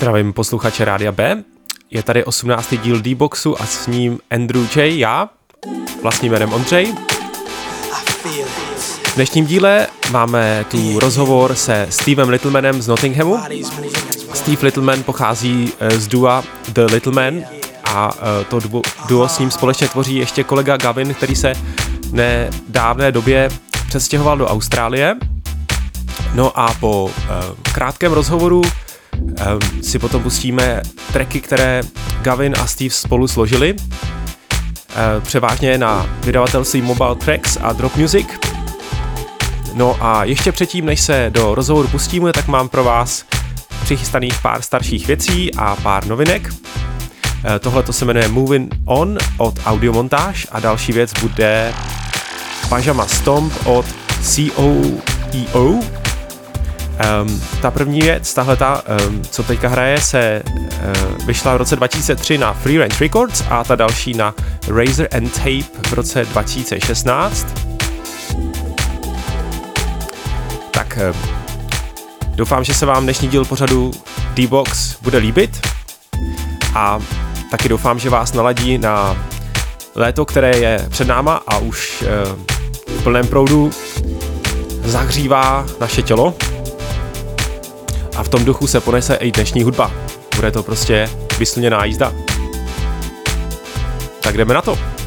Zdravím posluchače Rádia B. Je tady 18. díl D-Boxu a s ním Andrew J. Já, vlastním jménem Ondřej. V dnešním díle máme tu rozhovor se Stevem Littlemanem z Nottinghamu. Steve Littleman pochází eh, z dua The Littleman a eh, to duo s ním společně tvoří ještě kolega Gavin, který se nedávné době přestěhoval do Austrálie. No a po eh, krátkém rozhovoru si potom pustíme tracky, které Gavin a Steve spolu složili. Převážně na vydavatelství Mobile Tracks a Drop Music. No a ještě předtím, než se do rozhovoru pustíme, tak mám pro vás přichystaných pár starších věcí a pár novinek. Tohle to se jmenuje Moving On od Audiomontáž a další věc bude Pajama Stomp od COEO Um, ta první věc, tahle ta, um, co teďka hraje, se uh, vyšla v roce 2003 na Free Range Records a ta další na Razor and Tape v roce 2016. Tak um, doufám, že se vám dnešní díl pořadu D-Box bude líbit a taky doufám, že vás naladí na léto, které je před náma a už uh, v plném proudu zahřívá naše tělo a v tom duchu se ponese i dnešní hudba. Bude to prostě vyslněná jízda. Tak jdeme na to.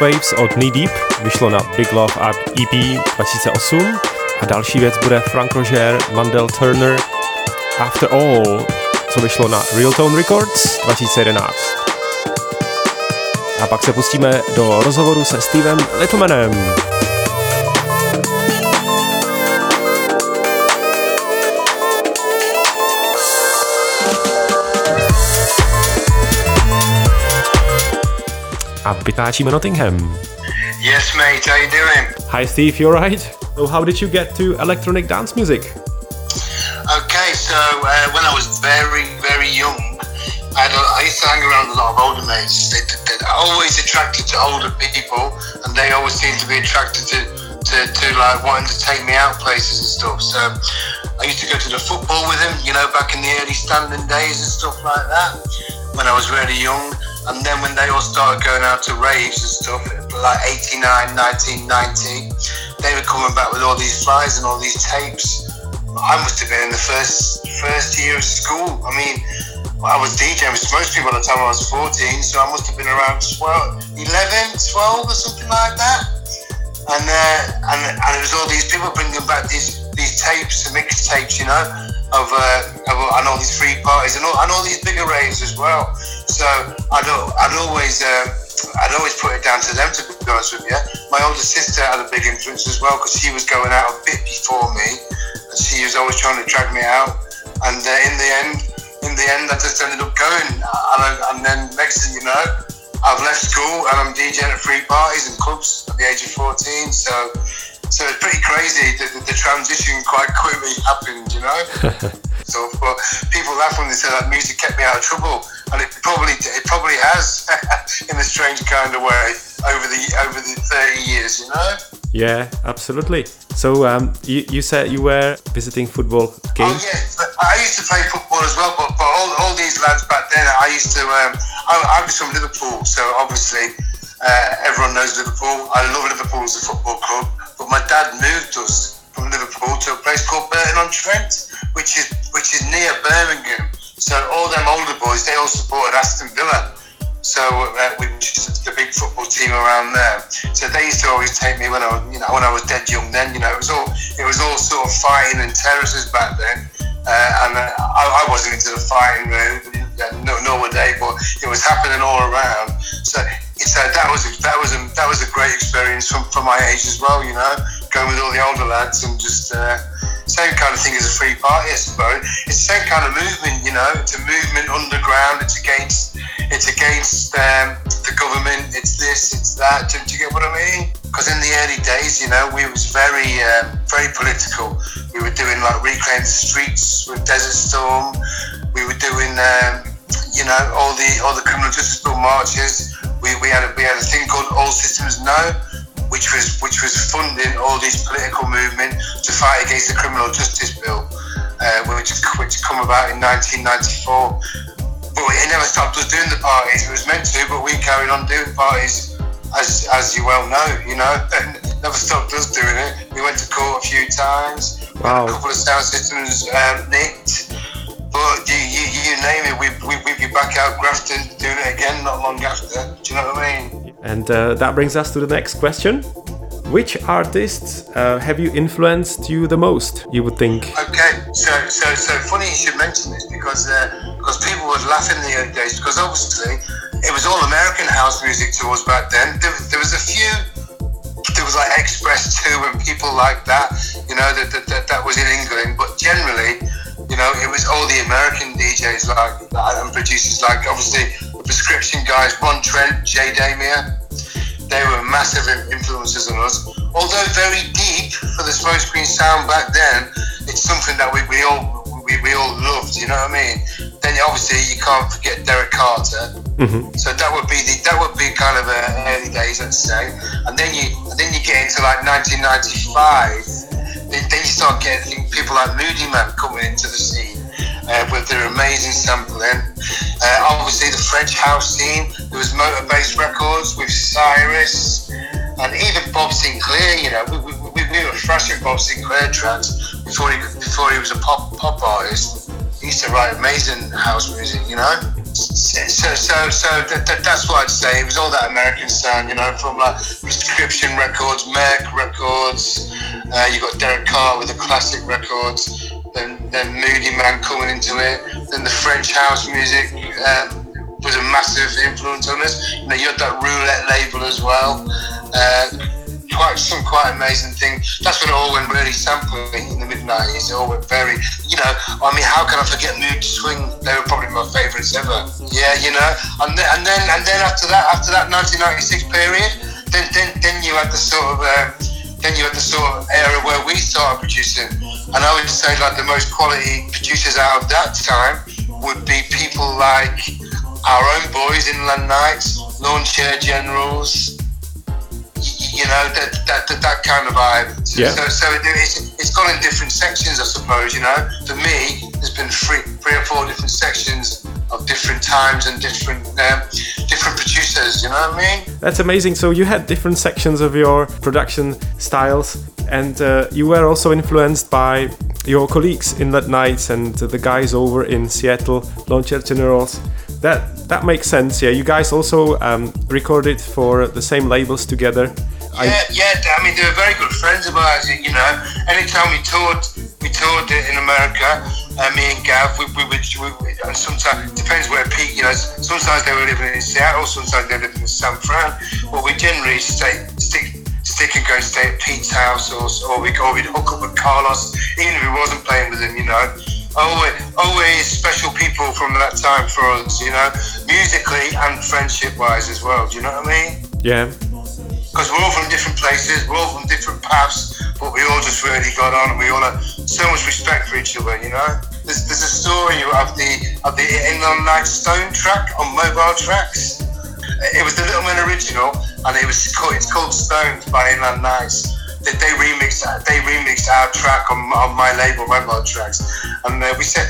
Nightwaves od Knee Deep, vyšlo na Big Love a EP 2008 a další věc bude Frank Roger, Mandel Turner, After All, co vyšlo na Real Tone Records 2011. A pak se pustíme do rozhovoru se Stevem Littlemanem. Vytáčíme Nottingham. Yes, mate. How you doing? Hi, Steve. You alright? So, how did you get to electronic dance music? Okay, so uh, when I was very, very young, I, I, used to hang around a lot of older mates. They, they, they're always attracted to older people, and they always seem to be attracted to, to, to like wanting to take me out places and stuff. So I used to go to the football with them, you know, back in the early standing days and stuff like that. When I was really young, and then when they all started going out to raves and stuff, like 89, 1990, they were coming back with all these flyers and all these tapes. I must have been in the first first year of school. I mean, I was DJing with most people at the time I was 14, so I must have been around 12, 11, 12 or something like that. And uh, and and it was all these people bringing back these these tapes, the mixtapes, you know, of, uh, of and all these free parties and all and all these bigger raves as well. So I'd, I'd always uh, I'd always put it down to them to be honest with you. My older sister had a big influence as well because she was going out a bit before me, and she was always trying to drag me out. And uh, in the end, in the end, I just ended up going. And, I, and then next thing you know, I've left school and I'm DJing at free parties and clubs at the age of 14. So so it's pretty crazy. that the, the transition quite quickly happened, you know. so, but people laugh when they say that music kept me out of trouble and it probably it probably has in a strange kind of way over the over the 30 years you know yeah absolutely so um, you, you said you were visiting football games oh yeah I used to play football as well but, but all, all these lads back then I used to um, I, I was from Liverpool so obviously uh, everyone knows Liverpool I love Liverpool as a football club but my dad moved us from Liverpool to a place called Burton on Trent which is which is near Birmingham so all them older boys, they all supported Aston Villa. So uh, which is the big football team around there. So they used to always take me when I was, you know, when I was dead young. Then you know, it was all it was all sort of fighting and terraces back then. Uh, and uh, I, I, wasn't into the fighting, uh, no, nor were they, but it was happening all around. So, so that was a, that was a, that was a great experience from my age as well. You know, going with all the older lads and just uh, same kind of thing as a free party, I suppose. It's the same kind of movement, you know. It's a movement underground. It's against, it's against um, the government. It's this, it's that. Do, do you get what I mean? Because in the early days, you know, we was very, uh, very political. We were doing like reclaim the streets with Desert Storm. We were doing, um, you know, all the all the criminal justice bill marches. We, we had a, we had a thing called All Systems No which was which was funding all these political movement to fight against the criminal justice bill, uh, which which come about in 1994. But it never stopped us doing the parties. It was meant to, but we carried on doing parties, as as you well know. You know, and never stopped us doing it. We went to court a few times. Wow. A couple of sound systems um, nicked. But you, you, you name it, we, we, we'd be back out grafting, doing it again not long after. Do you know what I mean? And uh, that brings us to the next question. Which artists uh, have you influenced you the most? You would think. Okay, so so so funny you should mention this because uh, because people would laugh in the early days because obviously it was all American house music to us back then. There, there was a few. There was like X-Press 2 and people like that. You know that that, that, that was in England, but generally, you know, it was all the American DJs like and producers like obviously prescription guys, Ron Trent, Chez Damier. They were massive influences on us. Although very deep for the smokescreen sound back then, it's something that we, we all we, we all loved. You know what I mean? Then obviously you can't forget Derrick Carter. Mm-hmm. So that would be the that would be kind of early days, let's say. And then you and then you get into like 1995. Then, you start getting people like Moodymann coming into the scene uh, with their amazing sampling. Uh, obviously, the French house scene. There was Motor Motorbase Records with Cyrus, and even Bob Sinclar. You know, we, we, we, were thrashing Bob Sinclar tracks before he before he was a pop pop artist. He used to write amazing house music. You know. so, so, so that, that, that's what I'd say. It was all that American sound, you know, from like Prescription Records, Merc Records. Uh, you got Derek Carr with the classic records. Then, then Moodymann coming into it. Then the French house music um, was a massive influence on us. You know, you had that Roulé label as well. Uh, quite some quite amazing things. That's when it all went really sampling in the mid nineties. It all went very, you know. I mean, how can I forget Mood Swing? They were probably my favourites ever. Yeah, you know. And then and then and then after that, after that 1996 period, then then then you had the sort of. Uh, then you had the sort of era where we started producing, and I would say like the most quality producers out of that time would be people like our own boys, Inland Knights, Lawn Chair Generals, you know that that, that, that kind of vibe. So, yeah. so, so it's, it's gone in different sections, I suppose. You know, for me, there's been three, three or four different sections of different times and different um, different producers. You know what I mean? That's amazing. So you had different sections of your production styles, and uh, you were also influenced by your colleagues Inland Knights and the guys over in Seattle, Lawn Chair Generals. That that makes sense. Yeah, you guys also um, recorded for the same labels together. Yeah, I, yeah. I mean, they were very good friends of ours. You know, anytime we toured, we toured in America. Uh, me and Gav, we, we would, we, we, and sometimes depends where Pete. You know, sometimes they were living in Seattle, sometimes they were living in San Fran. But we generally stay, stick, stick and go stay at Pete's house, or, or we or we'd hook up with Carlos, even if he wasn't playing with him. You know, always, always special people from that time for us. You know, musically and friendship wise as well. Do you know what I mean? Yeah because we're all from different places, we're all from different paths, but we all just really got on and we all had so much respect for each other, you know? There's, there's a story of the of the Inland Night Stone track on Mobile Tracks. It was the Littlemen original, and it was called, it's called Stones by Inland Knights. They, they remixed they remixed our track on, on my label Mobile Tracks, and uh, we sent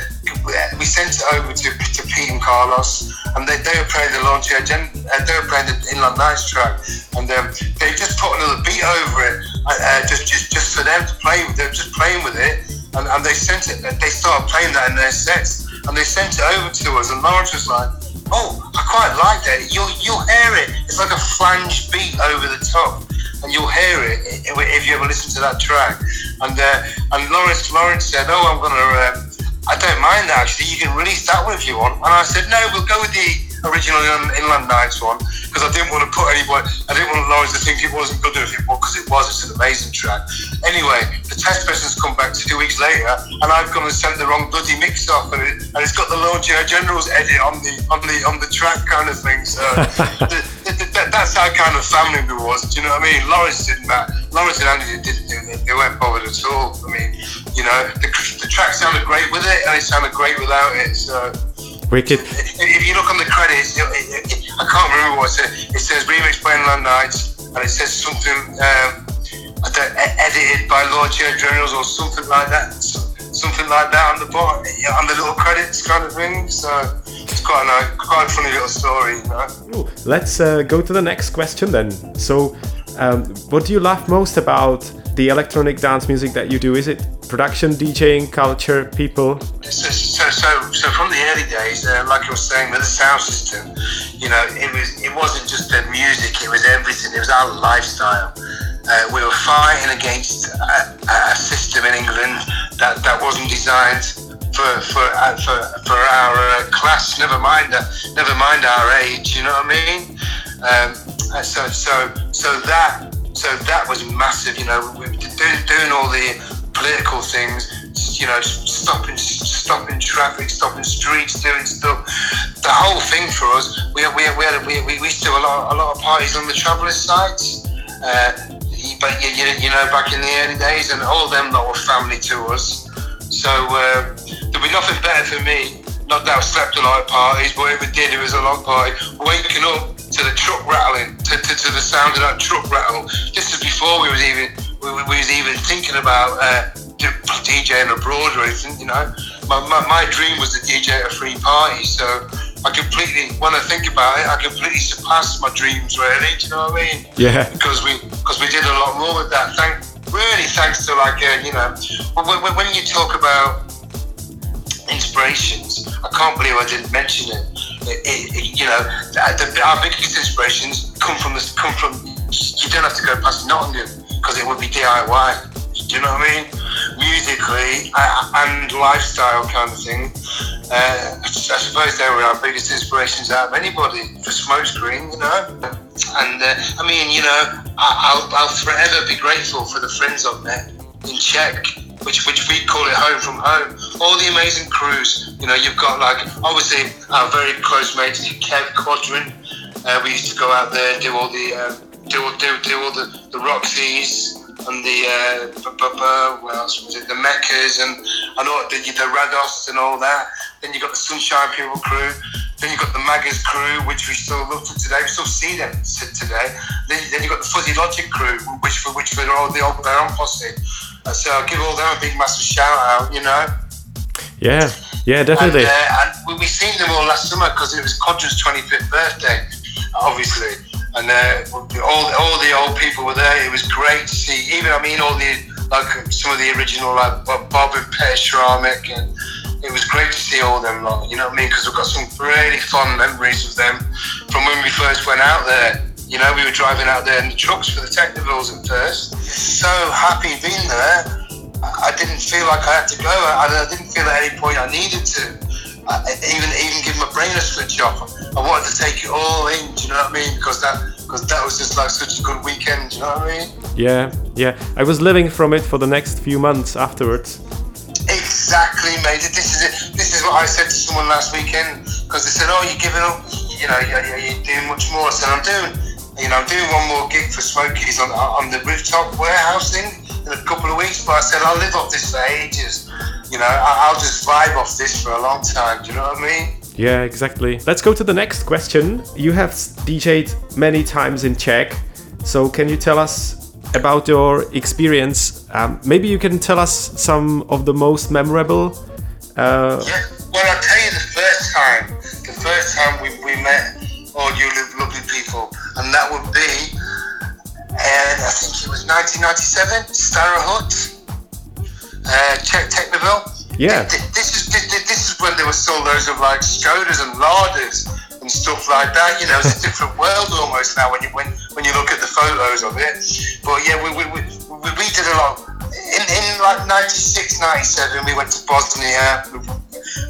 we sent it over to, to Pete and Carlos and they, they were playing the launch edge uh, they were playing the Inland Knights track, and um, they just put another beat over it, uh, uh, just just just for them to play. They were just playing with it, and, and they sent it. They started playing that in their sets, and they sent it over to us. And Lawrence was like, "Oh, I quite like that. You'll you'll hear it. It's like a flange beat over the top." and you'll hear it if you ever listen to that track. And uh, and Lawrence Lawrence said, "Oh, I'm gonna um, I don't mind actually. You can release that one if you want. And I said, no, we'll go with the original Inland Knights one because I didn't want to put anybody, I didn't want Lawrence to think it wasn't good enough because it was. It's an amazing track. Anyway, the test person's come back two weeks later and I've gone and sent the wrong bloody mix off and, it, and it's got the Chair General's edit on the on the on the track kind of thing. So the, the, the, that's how kind of family we was. Do you know what I mean? Lawrence didn't that. Lawrence and Andy didn't do it. They weren't bothered at all. I mean, you know, the, the track sounded great with it and it sounded great without it. So Wicked. If you look on the credits, it, it, it, I can't remember what it says. It says remix by Inland Knights, and it says something um, edited by Lawn Chair Generals or something like that. Something like that on the bottom, on the little credits kind of thing. So it's quite a nice, quite a funny little story. You know? Ooh, let's uh, go to the next question then. So, um, what do you love most about the electronic dance music that you do? Is it production, DJing, culture, people? So, so, so, so from the early days, uh, like I was saying, with the sound system, you know, it was it wasn't just the music; it was everything. It was our lifestyle. Uh, we were fighting against a, a, system in England that, that wasn't designed for for uh, for, for our uh, class. Never mind that. Never mind our age. You know what I mean? Um, so so so that so that was massive. You know, doing, doing all the political things. You know, stopping stopping traffic, stopping streets, doing stuff. The whole thing for us. We we we had, we, we, we used to do a lot a lot of parties on the travellers' sites. Uh, but you, you, you, know, back in the early days, and all them that were family to us. So uh, there'd be nothing better for me. Not that I slept a lot at parties, but if did, it was a long party. Waking up to the truck rattling, to, to, to the sound of that truck rattle. This is before we was even we, we was even thinking about uh, DJing abroad or anything. You know, my, my, my dream was to DJ at a free party. So I completely, when I think about it, I completely surpassed my dreams. Really, do you know what I mean? Yeah. Because we because we did a lot more with that. Thank really thanks to like uh, you know when, when you talk about inspirations, I can't believe I didn't mention it it, it, you know, the, our biggest inspirations come from this, come from. You don't have to go past Nottingham because it would be DIY. Do you know what I mean? Musically and lifestyle kind of thing. Uh, I suppose they were our biggest inspirations out of anybody for Smokescreen, you know. And uh, I mean, you know, I'll, I'll forever be grateful for the friends I've met in Czech which which we call it home from home. All the amazing crews, you know, you've got like obviously our very close mates, Kev Quadrant. Uh, we used to go out there do all the uh, do do do all the the Roxys and the uh, what else was it? The Meccas and and all the, the Rados and all that. Then you got the Sunshine People crew. Then you've got the Maggers crew, which we still love to today. We still see them today. Then, then you got the Fuzzy Logic crew, which for which for all the old Baron posse. So I'll give all them a big massive shout out, you know. Yeah, yeah, definitely. And, uh, and we, seen them all last summer because it was Quadrant's 25th birthday, obviously. And uh, all, all the old people were there. It was great to see. Even, I mean, all the, like some of the original, like Bob and Peter Schramek. And it was great to see all them lot, you know what I mean? Because we've got some really fond memories of them from when we first went out there. You know, we were driving out there in the trucks for the Technovils at first. So happy being there. I didn't feel like I had to go. I, didn't feel at any point I needed to. I, even even give my brain a switch off. I wanted to take it all in. Do you know what I mean? Because that because that was just like such a good weekend. Do you know what I mean? Yeah, yeah. I was living from it for the next few months afterwards. Exactly, mate. This is it. This is what I said to someone last weekend because they said, "Oh, you're giving up. You know, you're, you're doing much more." I said, "I'm doing." You know, I'm doing one more gig for Smokies on, on the rooftop warehouse thing in a couple of weeks. But I said I'll live off this for ages. You know, I'll just vibe off this for a long time. Do you know what I mean? Yeah, exactly. Let's go to the next question. You have DJed many times in Czech, so can you tell us about your experience? Um, maybe you can tell us some of the most memorable. Uh... Yeah. Well, I'll tell you the first time. The first time we, we met all you and that would be, and I think it was 1997, Starrer Hut, uh, Czech Technoville. Yeah. This is this, this is when there were still loads of like Skodas and Ladas and stuff like that. You know, it's a different world almost now when you when when you look at the photos of it. But yeah, we we, we, we did a lot. In, in like 96, 97, we went to Bosnia.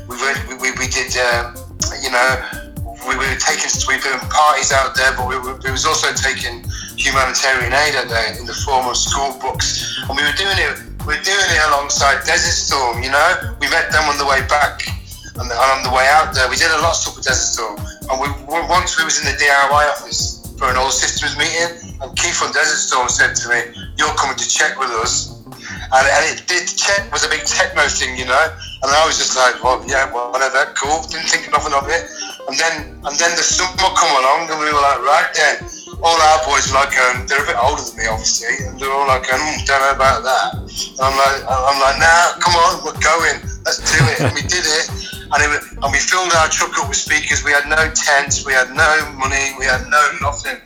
We, we, we, we did, um, you know, we were taking we were doing parties out there, but we, were, we was also taking humanitarian aid out there in the form of school books, and we were doing it. We were doing it alongside Desert Storm. You know, we met them on the way back and on the way out there. We did a lot of stuff with Desert Storm, and we once we was in the DIY office for an old systems meeting, and Keith from Desert Storm said to me, "You're coming to Czech with us." And, and it did was a big techno thing, you know. And I was just like, well, yeah, whatever, cool. Didn't think nothing of it. And then and then the summer come along and we were like, right then, all our boys were like um, they're a bit older than me obviously, and they're all like, mm, don't know about that. And I'm like I'm like, nah, come on, we're going, let's do it. and we did it. And, it, and we filled our truck up with speakers. We had no tents, we had no money, we had no nothing.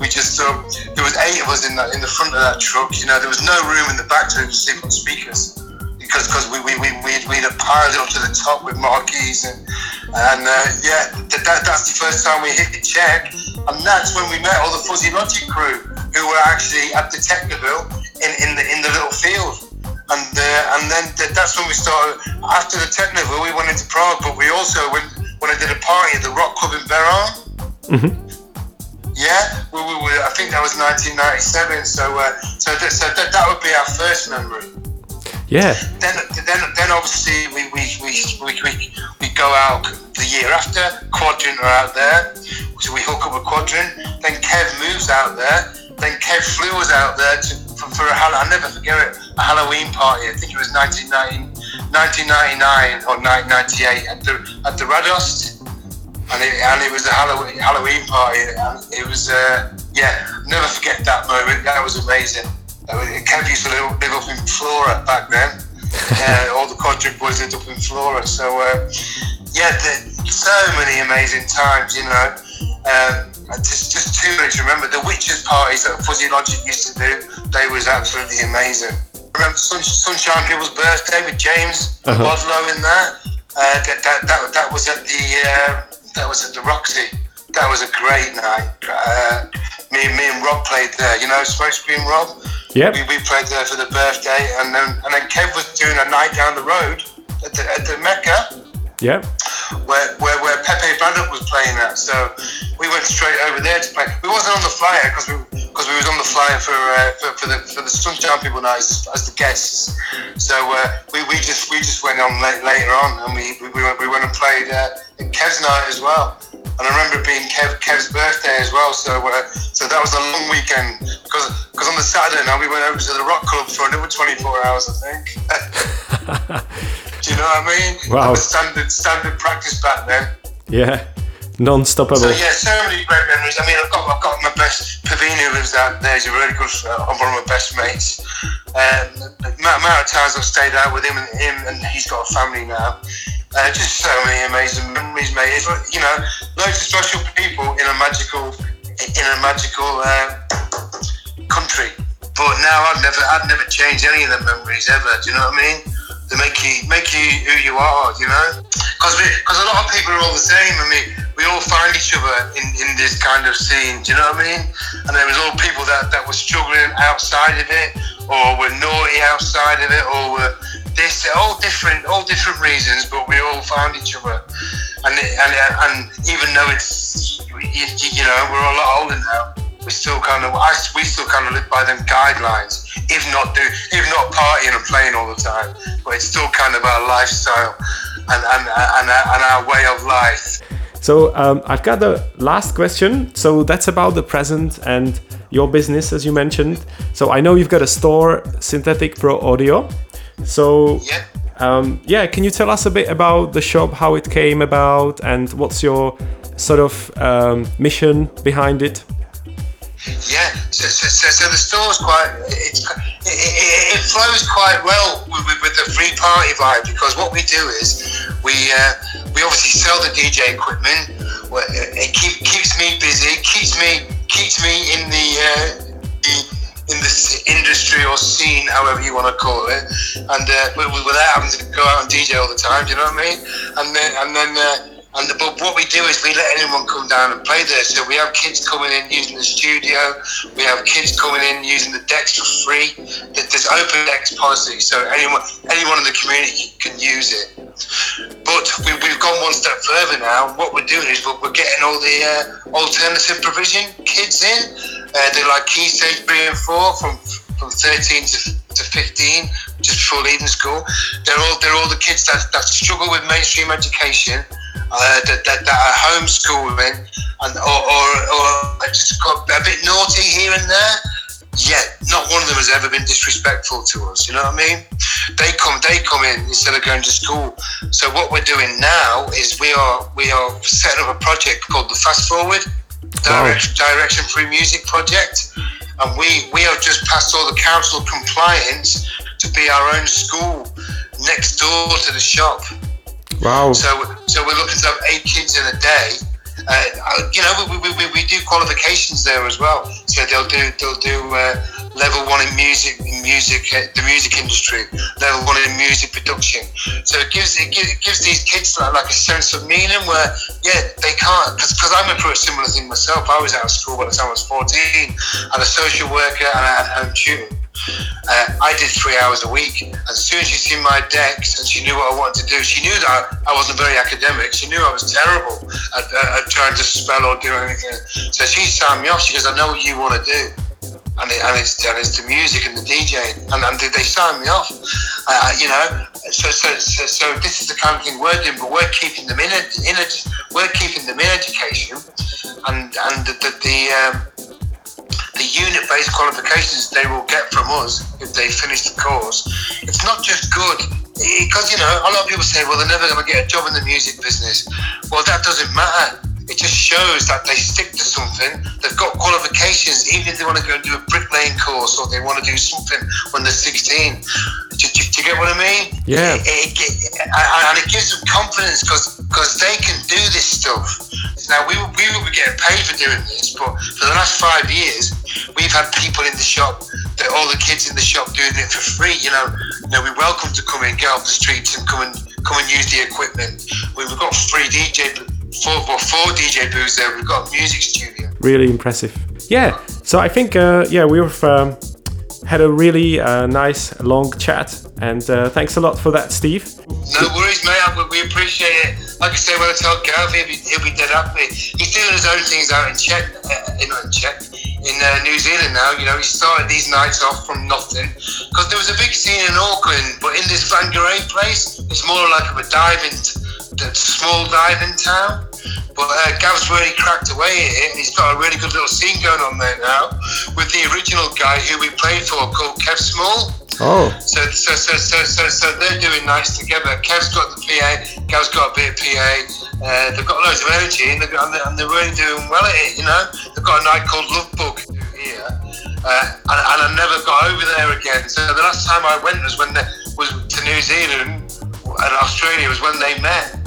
We just um, there was eight of us in that in the front of that truck. You know, there was no room in the back to sleep on speakers because because we, we, we, we'd, we'd have piled it up to the top with marquees and and uh, yeah that, that, that's the first time we hit the Czech and that's when we met all the Fuzzy Logic crew who were actually at the Technoville in, in the in the little field and uh, and then th- that's when we started after the Technoville we went into Prague but we also went when I did a party at the Rock Club in Beroun mm-hmm. Yeah, we, we, we, I think that was 1997. So, uh, so, th- so th- that would be our first memory. Yeah. Then, then, then obviously we, we, we, we, we, we go out the year after. Quadrant are out there, so we hook up with Quadrant. Then Kev moves out there. Then Kev flew us out there to, for, for a I'll never forget it, a Halloween party. I think it was 1999 or 1998 at the at the Radost, and it, and it was a Halloween Halloween party. And it was uh, yeah, never forget that moment. That was amazing. Kev used to live, live up in Flora back then. uh, all the Quadrant boys lived up in Flora. So, uh, yeah, the, so many amazing times, you know. Um, just, just too to remember. The Witches parties that Fuzzy Logic used to do, they was absolutely amazing. remember Sun, Sunshine People's birthday with James uh-huh. Wadlow in there? Uh, that, that, that, that was at the uh, that was at the Roxy. That was a great night. Uh, me, me and Rob played there. You know, Smokescreen Rob. Yeah. We, we played there for the birthday, and then and then Kev was doing a night down the road at the, at the Mecca. Yeah. Where, where, where Pépé Bradock was playing at, so we went straight over there to play. We wasn't on the flyer because we because we was on the flyer for, uh, for for the for the Sunshine People night as, as the guests. So uh, we, we just we just went on late, later on, and we we went, we went and played uh, Kev's night as well. And I remember it being Kev, Kev's birthday as well. So uh, so that was a long weekend because because on the Saturday night we went over to the Rock Club for another 24 hours, I think. Do you know what I mean? Wow. Standard standard practice back then. Yeah. Non-stoppable. So yeah, so many great memories. I mean, I've got I've got my best Pavina who lives out there. He's a really good uh, one of my best mates. Um, the amount, amount of times I've stayed out with him and him, and he's got a family now. Uh, just so many amazing memories, mate. It's, you know, loads of special people in a magical in a magical uh, country. But now I'd never I'd never change any of the memories ever. Do you know what I mean? They make you make you who you are. You know, because because a lot of people are all the same. I mean, we all find each other in, in this kind of scene. Do you know what I mean? And there was all people that, that were struggling outside of it, or were naughty outside of it, or were this all different all different reasons. But we all found each other, and and and even though it's you, you know we're a lot older now, we still kind of I, we still kind of live by them guidelines. If not do if not partying and playing all the time, but it's still kind of our lifestyle and and and, and our way of life. So um, I've got the last question. So that's about the present and your business, as you mentioned. So I know you've got a store, Synthetic Pro Audio. So Yeah. um, yeah, can you tell us a bit about the shop, how it came about, and what's your sort of um, mission behind it? Yeah, so, so, so, so the store's quite, it, it, it flows quite well with, with, the free party vibe because what we do is we uh, we obviously sell the DJ equipment. It keep, keeps me busy, keeps me keeps me in the, uh, the in the industry or scene, however you want to call it, and uh, wi- wi- without having to go out and DJ all the time. Do you know what I mean? And then and then. Uh, and the, but what we do is we let anyone come down and play there. So we have kids coming in using the studio. We have kids coming in using the decks for free. There's open decks policy, so anyone anyone in the community can use it. But we, we've gone one step further now. What we're doing is we're, we're getting all the uh, alternative provision kids in. Uh, they're like Key Stage 3 and 4 from from 13 to, to 15, just before leaving school. They're all they're all the kids that, that struggle with mainstream education, uh, that, that, that are homeschooling, and or, or, or just got a bit naughty here and there. Yet not one of them has ever been disrespectful to us. You know what I mean? They come they come in instead of going to school. So what we're doing now is we are we are setting up a project called the Fast Forward Direct, Direction Free Music Project, and we we have just passed all the council compliance to be our own school next door to the shop. Wow. So, so we're looking to have eight kids in a day. Uh, you know, we, we, we, we do qualifications there as well. So they'll do they'll do uh, level one in music, in music, uh, the music industry, level one in music production. So it gives it gives, it gives these kids like, like a sense of meaning where yeah they can't because I went through a similar thing myself. I was out of school by the time I was fourteen, and a social worker and I had home tutoring. Uh, I did three hours a week. As soon as she seen my decks and she knew what I wanted to do, she knew that I wasn't very academic. She knew I was terrible at, at, at trying to spell or do anything. So she signed me off. She goes, I know what you want to do. And, it, and, it's, and it's the music and the DJ. And, and they signed me off. Uh, you know, so, so, so, so this is the kind of thing we're doing, but we're keeping them in, in we're keeping them in education. And, and the, the, the um, the unit-based qualifications they will get from us if they finish the course, it's not just good because you know a lot of people say, well, they're never going to get a job in the music business. Well, that doesn't matter. It just shows that they stick to something. They've got qualifications, even if they want to go and do a bricklaying course or they want to do something when they're 16. Do, do, do you get what I mean? Yeah. It, it, it, and it gives them confidence because they can do this stuff. Now we we will be getting paid for doing this, but for the last five years, we've had people in the shop, that all the kids in the shop doing it for free. You know, you know, we're welcome to come in, get off the streets, and come and come and use the equipment. We've got free DJ four, four DJ booths there. We've got a music studio. Really impressive. Yeah. So I think uh, yeah we've um, had a really uh, nice long chat, and uh, thanks a lot for that, Steve. No worries, mate. We appreciate it. Like I say, when I tell Gav, he'll be, he'll be dead happy. He's doing his own things out in Czech, uh, in, in Czech, in uh, New Zealand now. You know, he started these nights off from nothing because there was a big scene in Auckland, but in this Whangarei place, it's more like a diving, t- small diving town. But uh, Gav's really cracked away at it, and he's got a really good little scene going on there now with the original guy who we played for called Kev Small. Oh. So, so, so, so, so, so they're doing nice together. Kev's got the PA, Gav's got a bit of PA. Uh, they've got loads of energy, and they're, and they're really doing well at it. You know, they've got a night called Love Bug here, uh, and, and I never got over there again. So the last time I went was when they, was to New Zealand and Australia was when they met.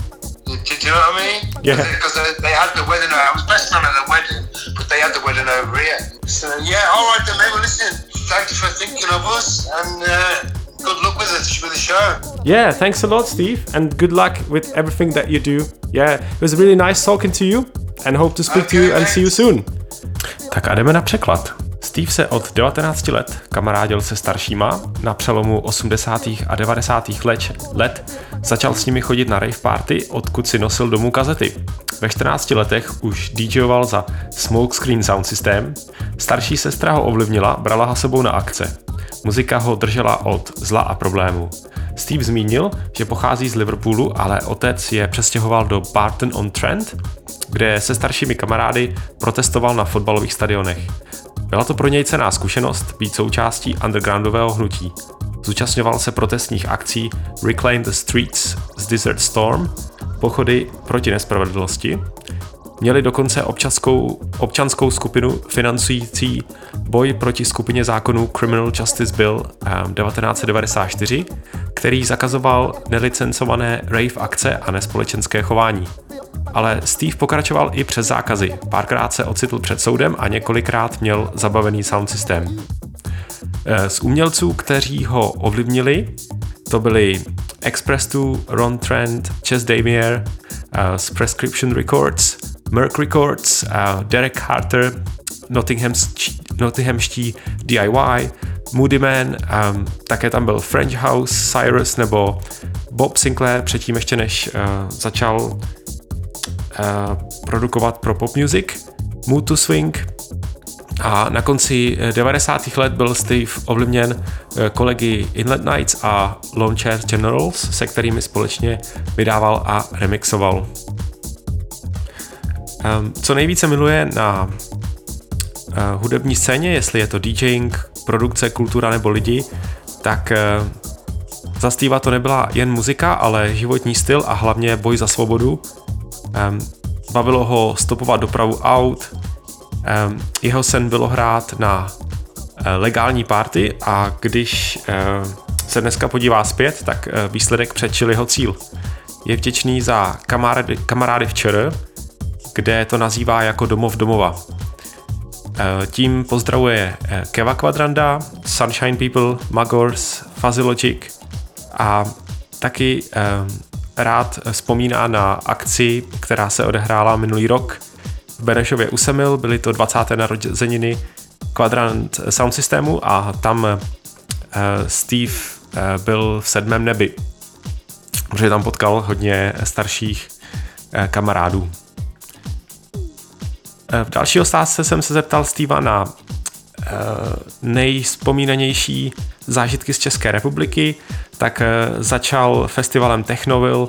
Do, do you know what I mean? Yeah. Because they, they, had the wedding. I was best man at the wedding, but they had the wedding over here. So yeah, all right then, mate. Well, listen, thank you for thinking of us, and uh, good luck with it with the show. Yeah, thanks a lot, Steve, and good luck with everything that you do. Yeah, it was really nice talking to you, and hope to speak okay, to you and see you soon. Tak a jdeme na překlad. Steve se od 19 let kamarádil se staršíma, na přelomu 80. a 90. let, let začal s nimi chodit na rave party, odkud si nosil domů kazety. Ve 14 letech už DJoval za Smokescreen Sound System, starší sestra ho ovlivnila, brala ho sebou na akce. Muzika ho držela od zla a problémů. Steve zmínil, že pochází z Liverpoolu, ale otec je přestěhoval do Barton on Trent, kde se staršími kamarády protestoval na fotbalových stadionech. Byla to pro něj cená zkušenost být součástí undergroundového hnutí. Zúčastňoval se protestních akcí Reclaim the Streets z Desert Storm, pochody proti nespravedlnosti. Měli dokonce občanskou, občanskou skupinu financující boj proti skupině zákonů Criminal Justice Bill 1994, ehm, který zakazoval nelicencované rave akce a nespolečenské chování. Ale Steve pokračoval i přes zákazy. Párkrát se ocitl před soudem a několikrát měl zabavený sound systém. Eh, z umělců, kteří ho ovlivnili, to byli Express 2, Ron Trent, Chess Damier, uh, z Prescription Records, Merck Records, uh, Derek Harter, Nottinghamští, DIY, Moody Man, um, také tam byl French House, Cyrus nebo Bob Sinclair, předtím ještě než uh, začal produkovat pro pop music, Mood to Swing a na konci 90. Eh, let byl Steve ovlivněn eh, kolegy Inlet Nights a Chair Generals, se kterými společně vydával a remixoval. Um, co nejvíce miluje na hudební scéně, jestli je to DJing, produkce, kultura nebo lidi, tak za Steva to nebyla jen muzika, ale životní styl a hlavně boj za svobodu. Bavilo ho stopovat dopravu aut, jeho sen bylo hrát na uh, legální party a když uh, se dneska podívá zpět, tak uh, výsledek předčil jeho cíl. Je vděčný za kamarády, kamarády v ČR, kde to nazývá jako domov domova. Tím pozdravuje Keva Quadranda, Sunshine People, Magors, Fuzzy Logic a taky rád vzpomíná na akci, která se odehrála minulý rok v Benešově u Semil. Byly to 20. narozeniny Quadrant Sound Systemu a tam uh, Steve uh, byl v sedmém nebi, protože tam potkal hodně starších uh, kamarádů. V další otázce jsem se zeptal Steva na nejspomínanější zážitky z České republiky, tak začal festivalem Technoville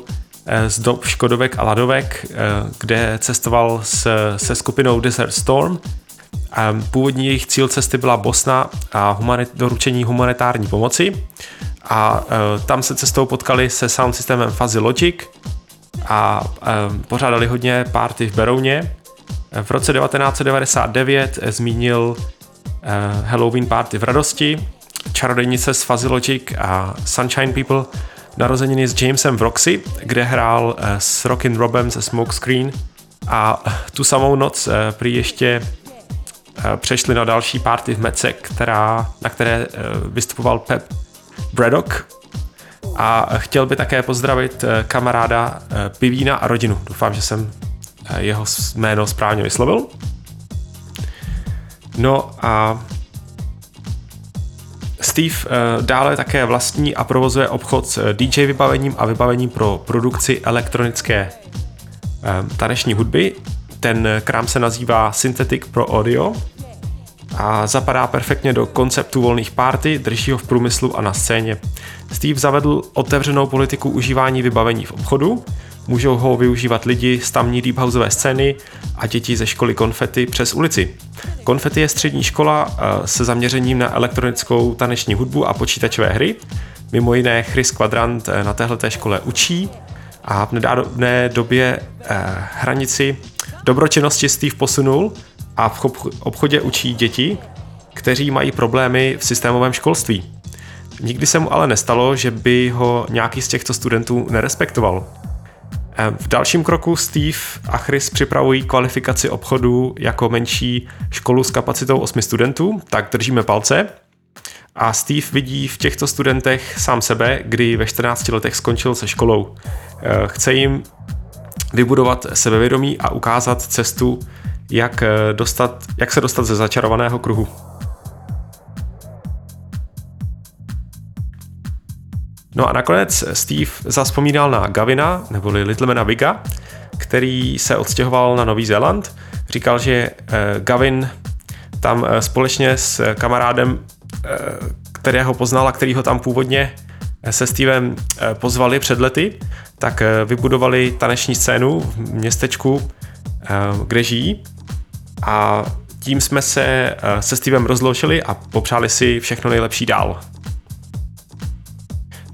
z dob Škodovek a Ladovek, kde cestoval s, se skupinou Desert Storm. Původní jejich cíl cesty byla Bosna a humanit, doručení humanitární pomoci. A tam se cestou potkali se sound systémem Fuzzy Logic a pořádali hodně party v Berouně. V roce 1999 zmínil Halloween party v Radosti, Čarodejnice z Fuzzy Logic a Sunshine People narozeniny s Jamesem v Roxy, kde hrál s Rockin' Robem ze Smokescreen a tu samou noc prý ještě přešli na další party v Mece, která, na které vystupoval Pep Braddock a chtěl by také pozdravit kamaráda Pivína a rodinu. Doufám, že jsem jeho jméno správně vyslovil. No a Steve dále také vlastní a provozuje obchod s DJ vybavením a vybavením pro produkci elektronické taneční hudby. Ten krám se nazývá Synthetic Pro Audio a zapadá perfektně do konceptu volných party, drží ho v průmyslu a na scéně. Steve zavedl otevřenou politiku užívání vybavení v obchodu, můžou ho využívat lidi z tamní deep houseové scény a děti ze školy Konfety přes ulici. Konfety je střední škola eh, se zaměřením na elektronickou taneční hudbu a počítačové hry. Mimo jiné Chris Quadrant eh, na téhleté škole učí a v nedávné době eh, hranici dobročinnosti Steve posunul a v obchodě učí děti, kteří mají problémy v systémovém školství. Nikdy se mu ale nestalo, že by ho nějaký z těchto studentů nerespektoval. V dalším kroku Steve a Chris připravují kvalifikaci obchodu jako menší školu s kapacitou 8 studentů, tak držíme palce. A Steve vidí v těchto studentech sám sebe, kdy ve 14 letech skončil se školou. Eh, chce jim vybudovat sebevědomí a ukázat cestu, jak, eh, dostat, jak se dostat ze začarovaného kruhu. No a nakonec Steve zaspomínal na Gavina, neboli Littlemana Viga, který se odstěhoval na Nový Zéland. Říkal, že eh, Gavin tam eh, společně s kamarádem, kterého poznal a který ho tam původně se Stevem pozvali před lety, tak vybudovali taneční scénu v městečku, kde žijí a tím jsme se eh, se Stevem rozloučili a popřáli si všechno nejlepší dál.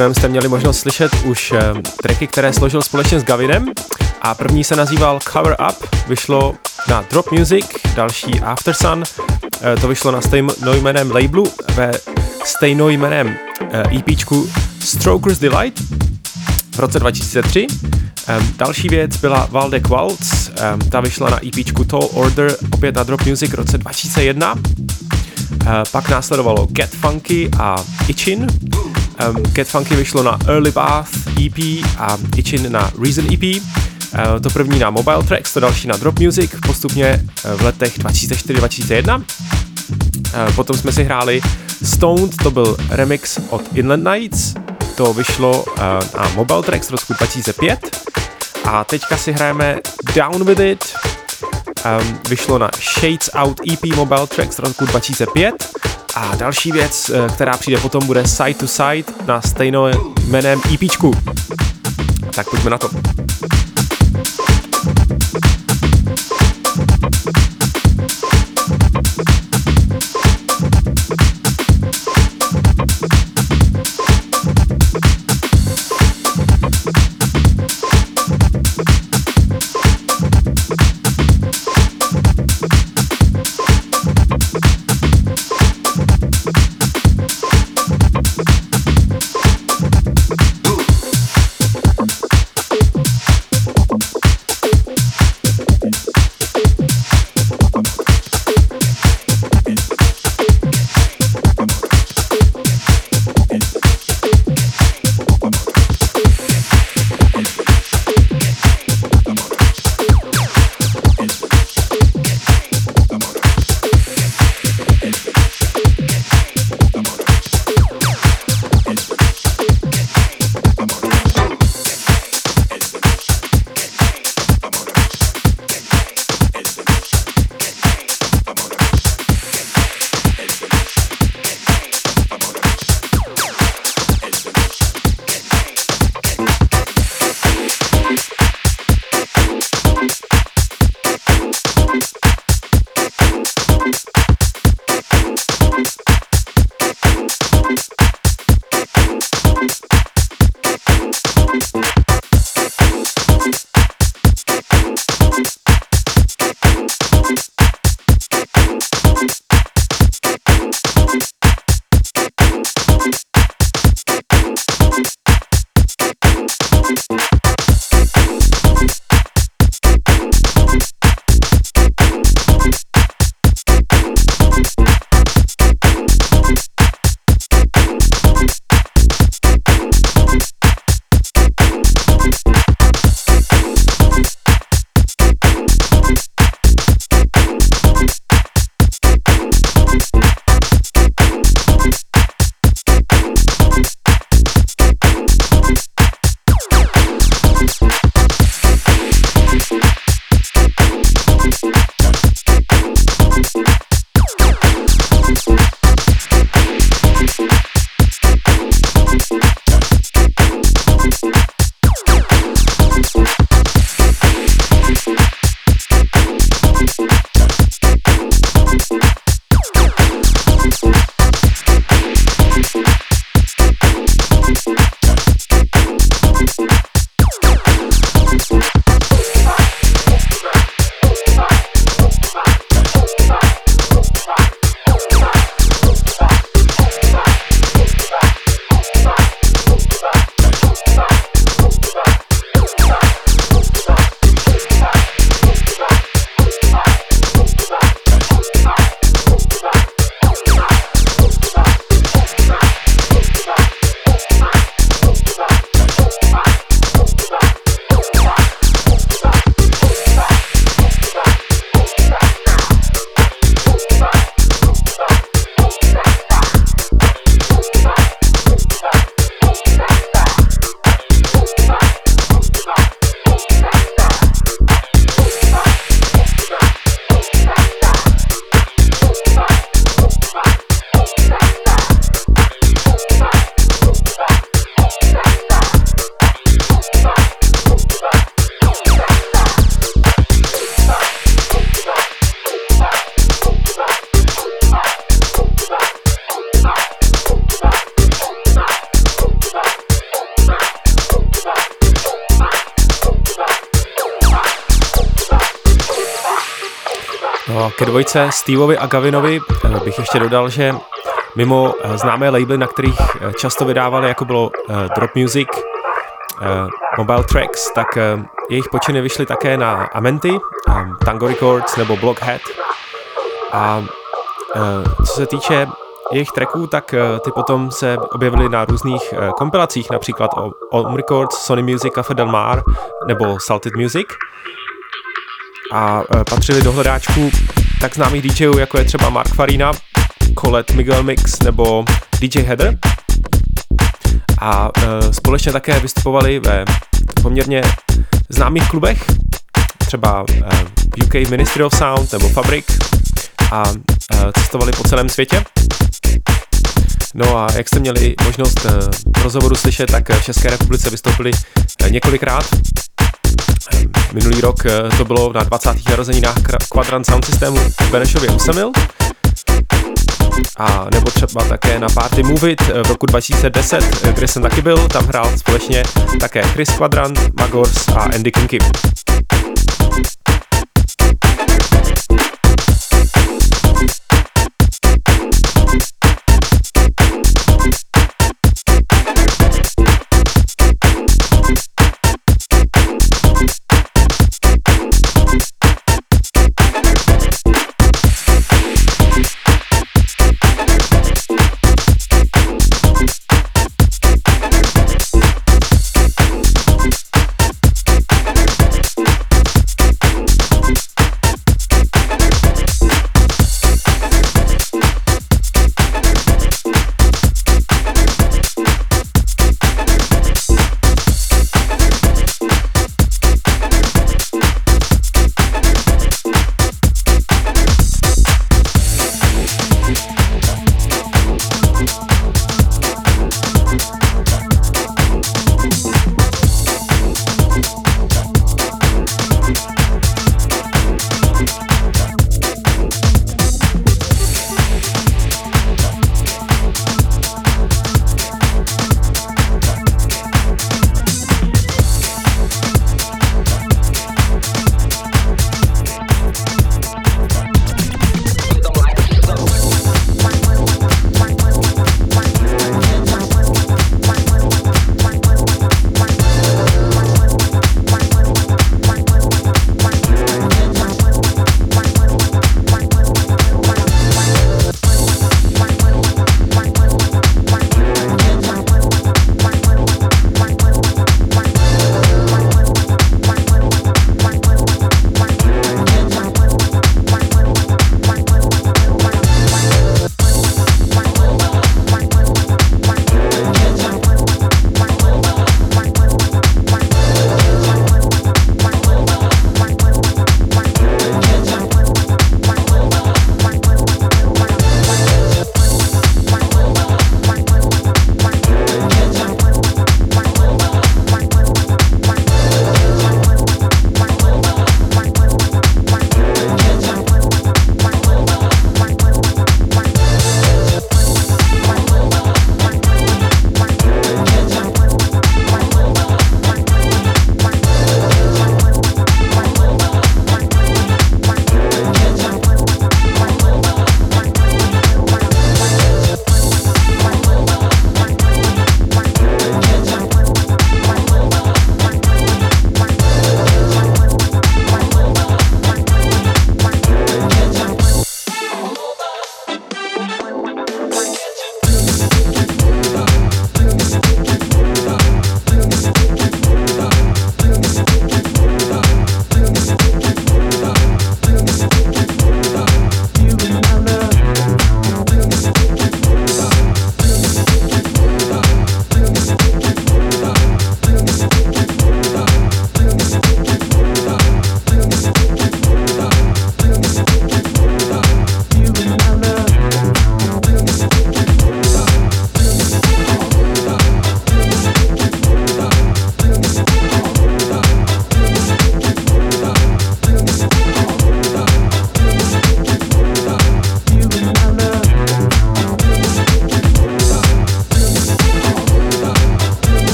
Stevem jste měli možnost slyšet už eh, tracky, které složil společně s Gavinem a první se nazýval Cover Up, vyšlo na Drop Music, další After Sun, eh, to vyšlo na stejnojmeném labelu ve stejnojmeném EPčku eh, e Stroker's Delight v roce 2003. Další věc byla Valdek Waltz, ta vyšla na EPčku Tall Order, opět na Drop Music v roce 2001. Pak následovalo Get Funky a Itchin. Get Funky vyšlo na Early Bath EP a Itchin na Reason EP. To první na Mobile Tracks, to další na Drop Music, postupně eh, v letech 2004-2001. Potom jsme si hráli Stoned, to byl remix od Inland Nights, to vyšlo eh, na Mobile Tracks z roku 2005. A teďka si hrajeme Down With It, um, vyšlo na Shades Out EP Mobile Tracks z roku 2005 a další věc, eh, která přijde potom, bude Side to Side na stejném jménem EPčku. Tak pojďme na to. Dvojce Steveovi a Gavinovi eh, bych ještě dodal, že mimo eh, známé labely, na kterých eh, často vydávali, jako bylo Drop Music, Mobile Tracks, tak jejich počiny vyšly také na Amenti, Tango Records nebo Blockhead. A co se týče jejich tracků, tak ty potom se objevily na různých kompilacích, například Om Records, Sony Music, Cafe Del Mar nebo Salted Music a patřili do hledáčku tak známých DJů, jako je třeba Mark Farina, Colette Miguel Mix nebo DJ Heather. A e, společně také vystupovali ve poměrně známých klubech, třeba e, UK Ministry of Sound nebo Fabric a e, cestovali po celém světě. No a jak jste měli možnost e, rozhovoru slyšet, tak v České republice vystoupili e, několikrát Minulý rok eh, to bylo na 20. narozeninách Quadrant Sound Systemu v Benešově u Semil. A nebo třeba také na Party Move It v roku 2010, eh, kde jsem taky byl, tam hrál společně také Chris Quadrant, Magors a Andy Kinky.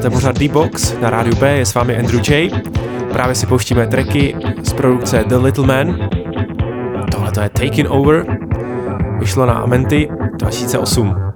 Posloucháte pořád D-Box, na rádiu B je s vámi Andrew J. Právě si pouštíme tracky z produkce The Little Man. Tohle to je Taking Over. Vyšlo na Amenty 2008.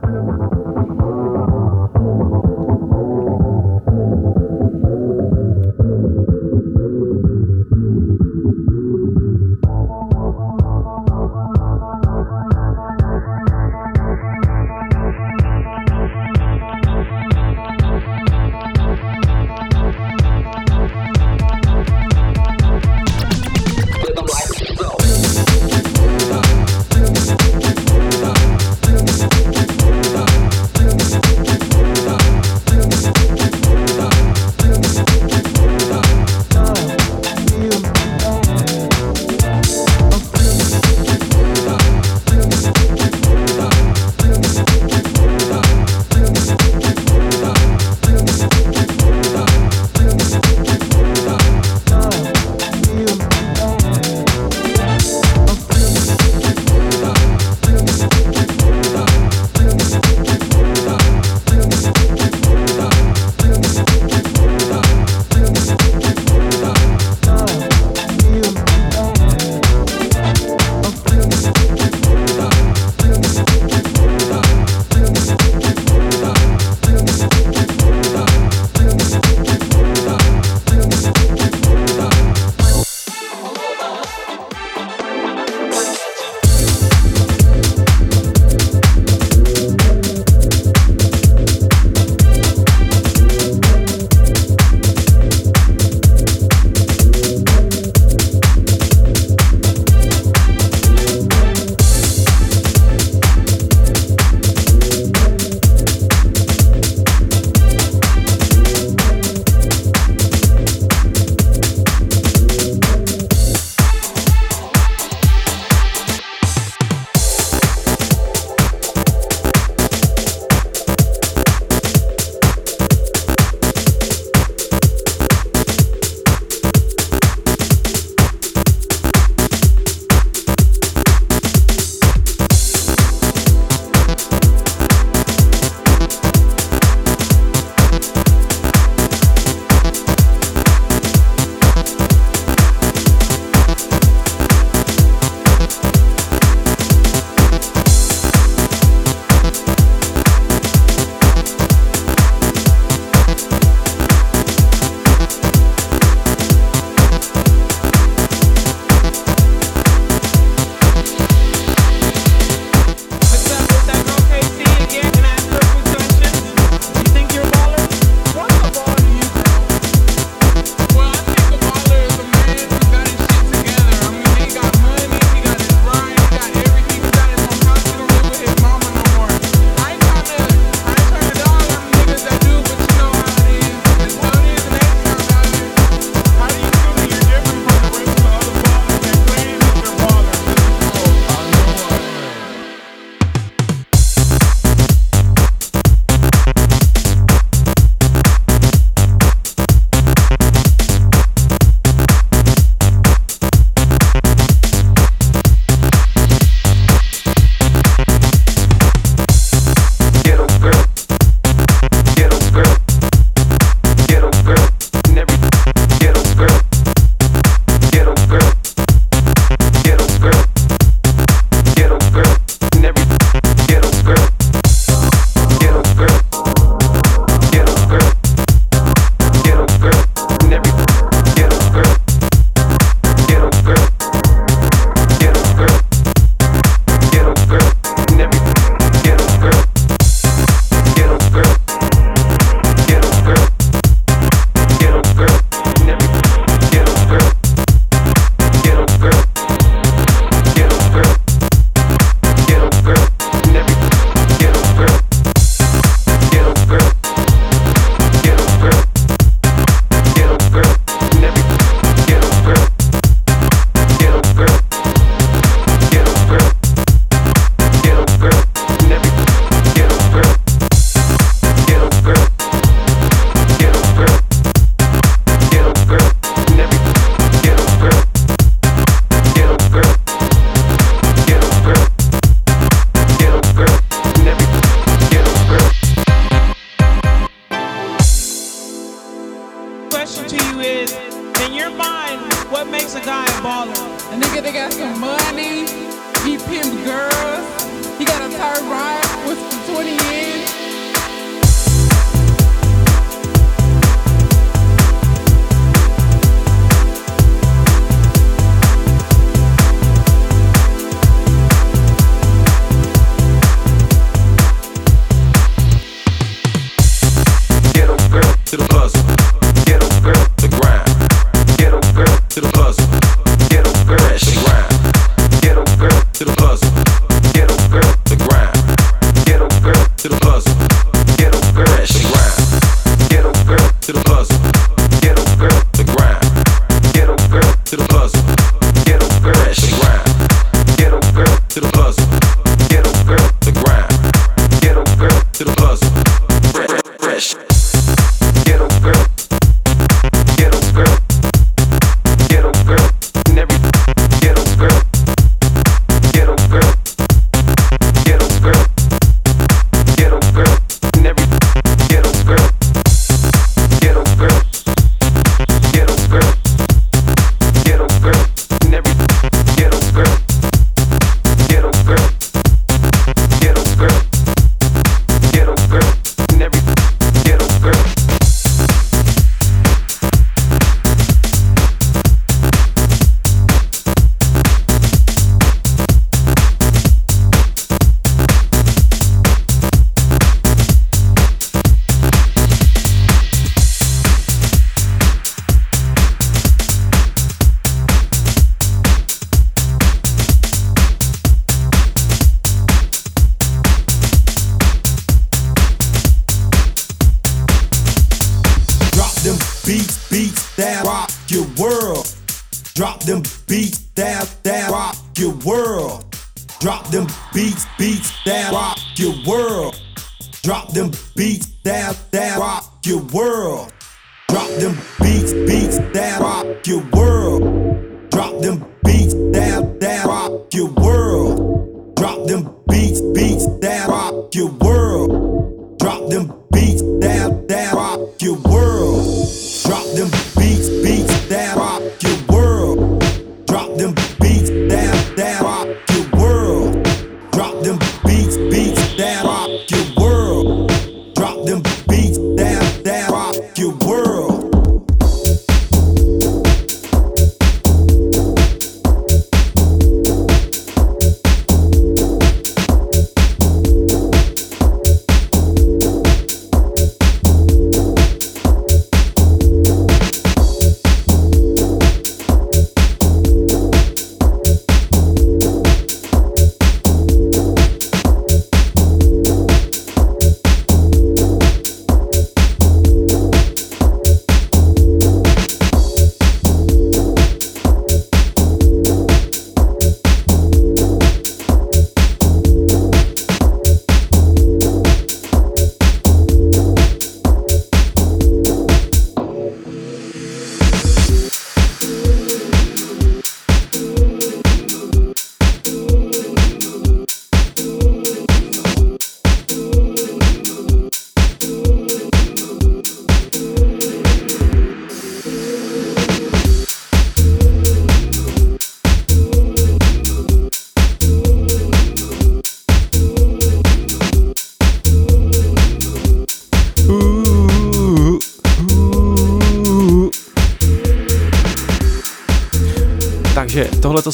To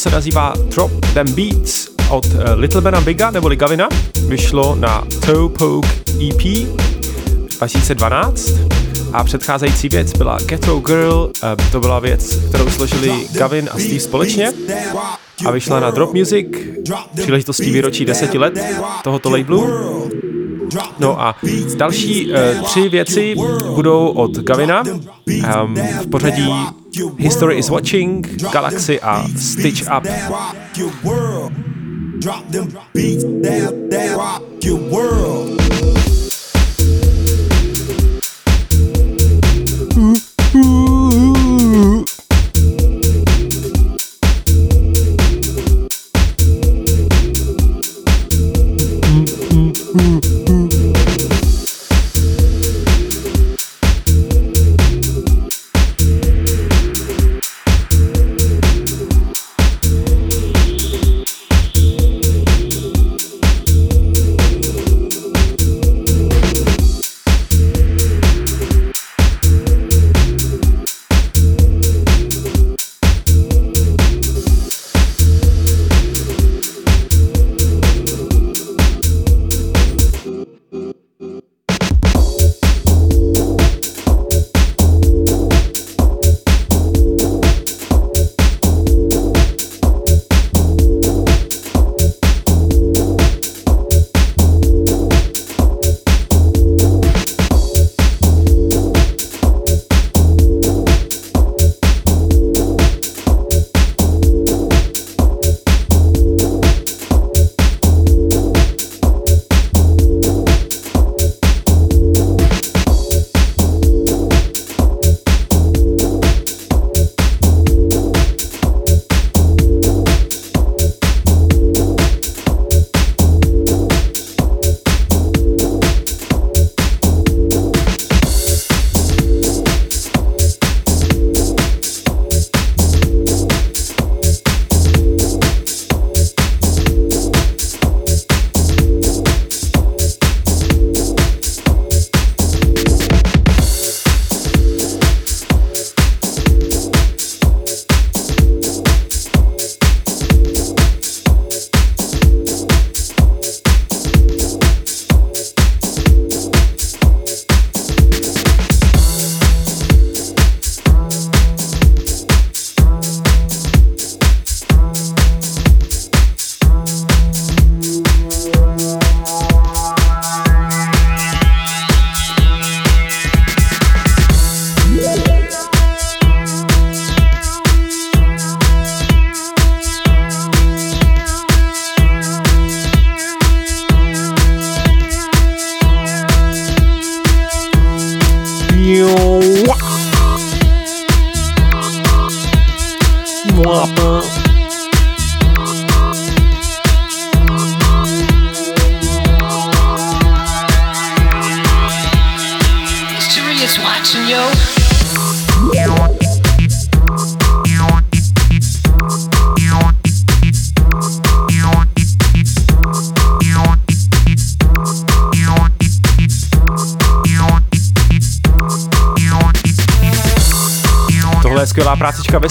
se nazývá Drop Them Beats od uh, Little Bena Biga neboli Gavina. Vyšlo na Toe Poke EP 2012 a předcházející věc byla Ghetto Girl, uh, to byla věc, kterou složili Gavin a Steve společně a vyšla na Drop Music příležitostí výročí deseti let tohoto labelu. No a další uh, tři věci budou od Gavina um, v pořadí History is Watching, Galaxy a Stitch Up. Drop them beats down, down, rock your world.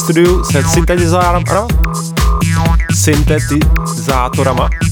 Studiu se syntetizátorama. Syntetizátorama.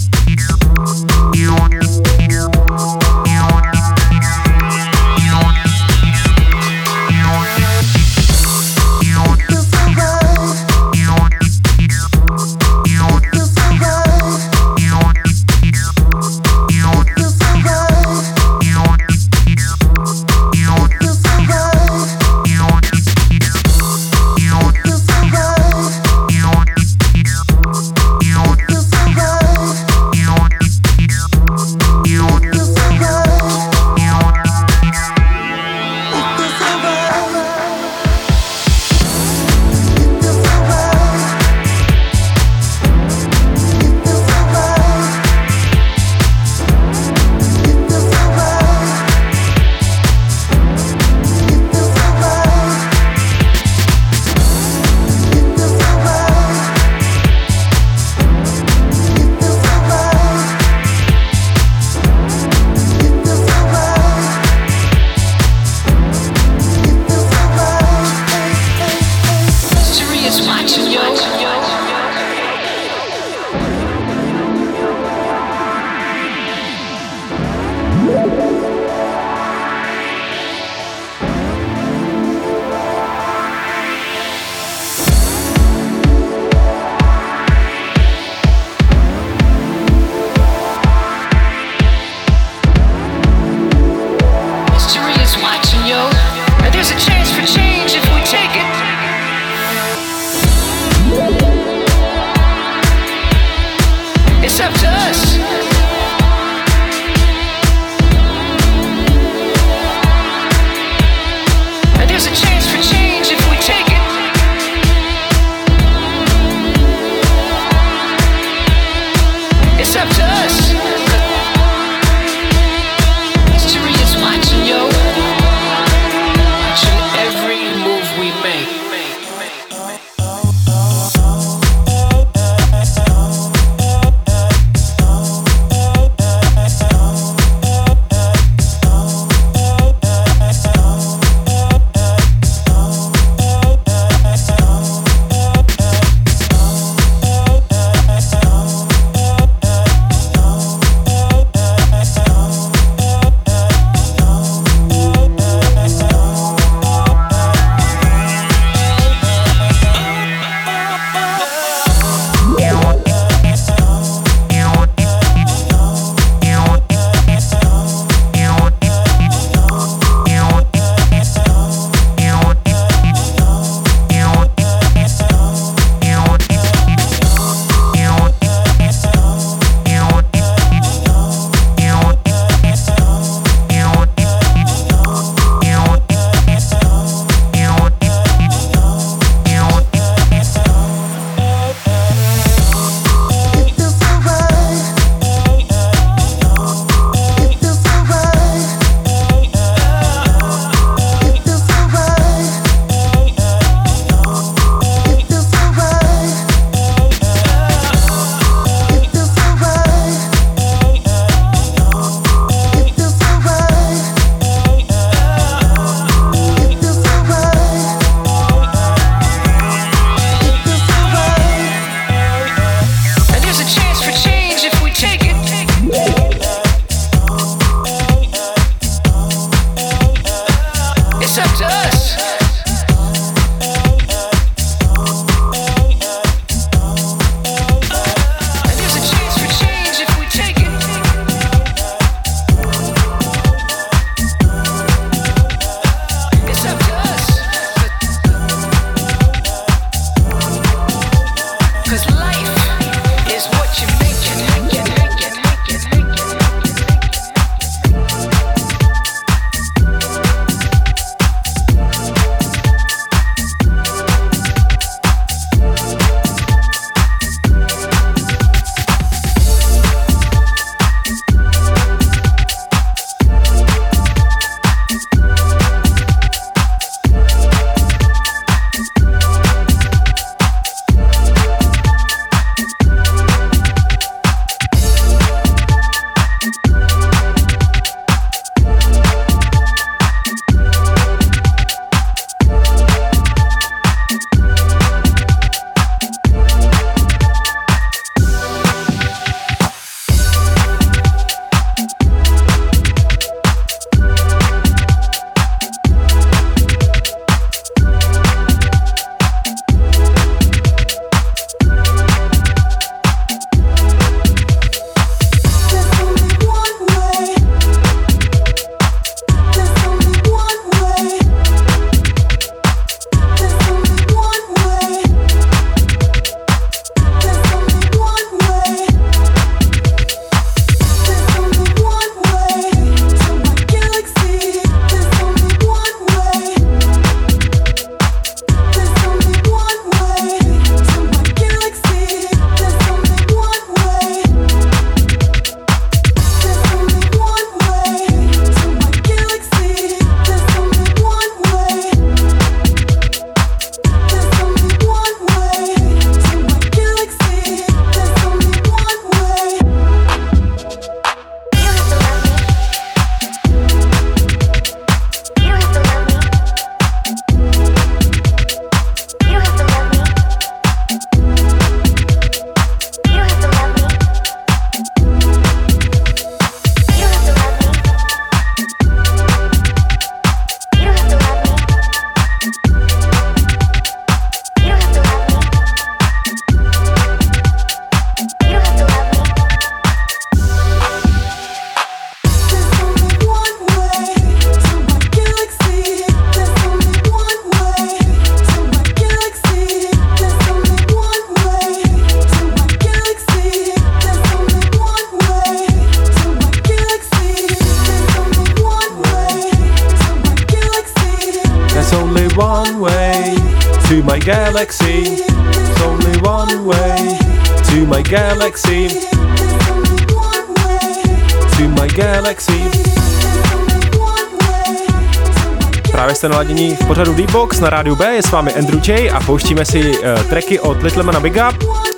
Jste naladění v pořadu Deepbox na rádiu B, je s vámi Andrew J a pouštíme si uh, tracky od Littlemana Biga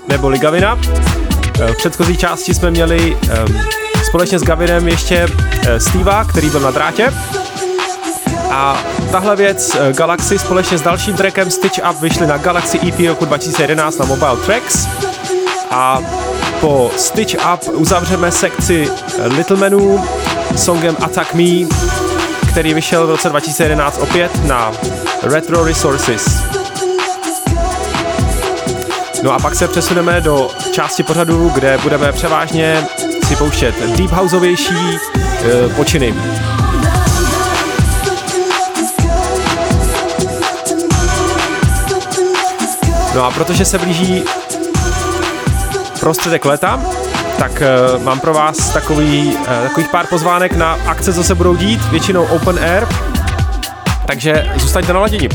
nebo Ligavina. Uh, v předchozí části jsme měli um, společně s Gavinem ještě uh, Steva, který byl na drátě. A tahle věc uh, Galaxy společně s dalším trackem Stitch Up vyšly na Galaxy EP roku 2011 na Mobile Tracks. A po Stitch Up uzavřeme sekci Littlemanů songem Attack Me, který vyšel v roce 2011 opět na Retro Resources. No a pak se přesuneme do části pořadu, kde budeme převážně si pouštět deep houseovější e, počiny. No a protože se blíží prostředek leta, tak uh, mám pro vás takový, uh, takových pár pozvánek na akce, co se budou dít, většinou open air, takže zůstaňte na ladění.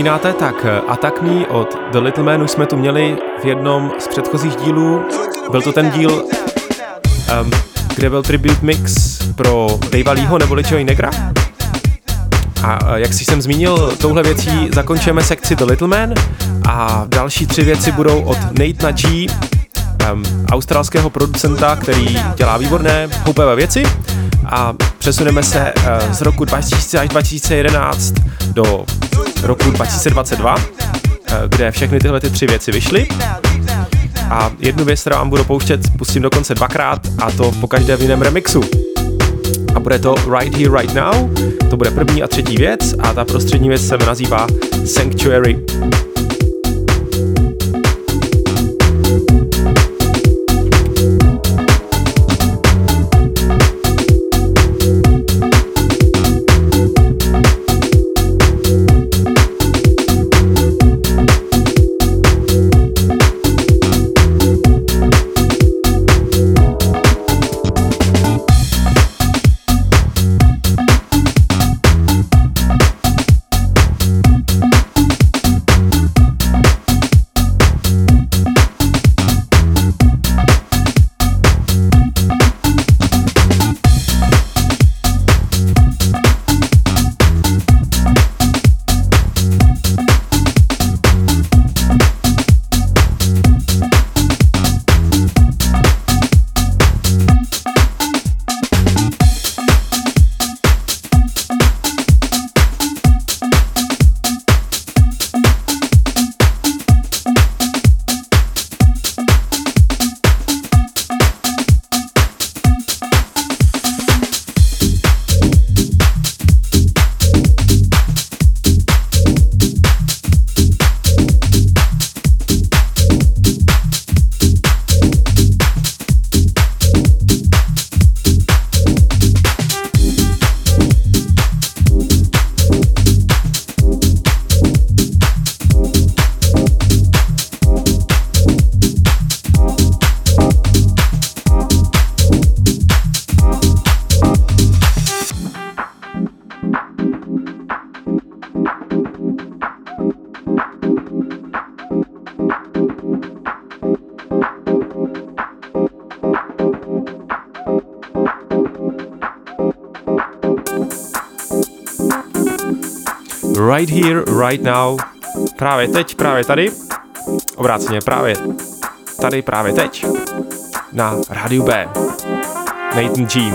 Vzpomínáte, tak eh, Attack Me od The Little Man už jsme tu měli v jednom z předchozích dílů. Byl to ten díl, um, kde byl tribute mix pro Davea Leeho neboli Joey Negra. A eh, jak si jsem zmínil, touhle věcí zakončíme sekci The Little Man a další tři věci budou od Nate na G, um, australského producenta, který dělá výborné houpavé věci a přesuneme se uh, z roku 2000 až 2011 do roku 2022 eh, kde všechny tyhle ty tři věci vyšly. A jednu věc, kterou vám budu pouštět, pustím dokonce dvakrát a to po každé v jiném remixu. A bude to Right Here, Right Now, to bude první a třetí věc a ta prostřední věc se nazývá Sanctuary. Here, right now. Právě teď, právě tady. Obráceně, právě tady, právě teď. Na rádiu B. Nathan G.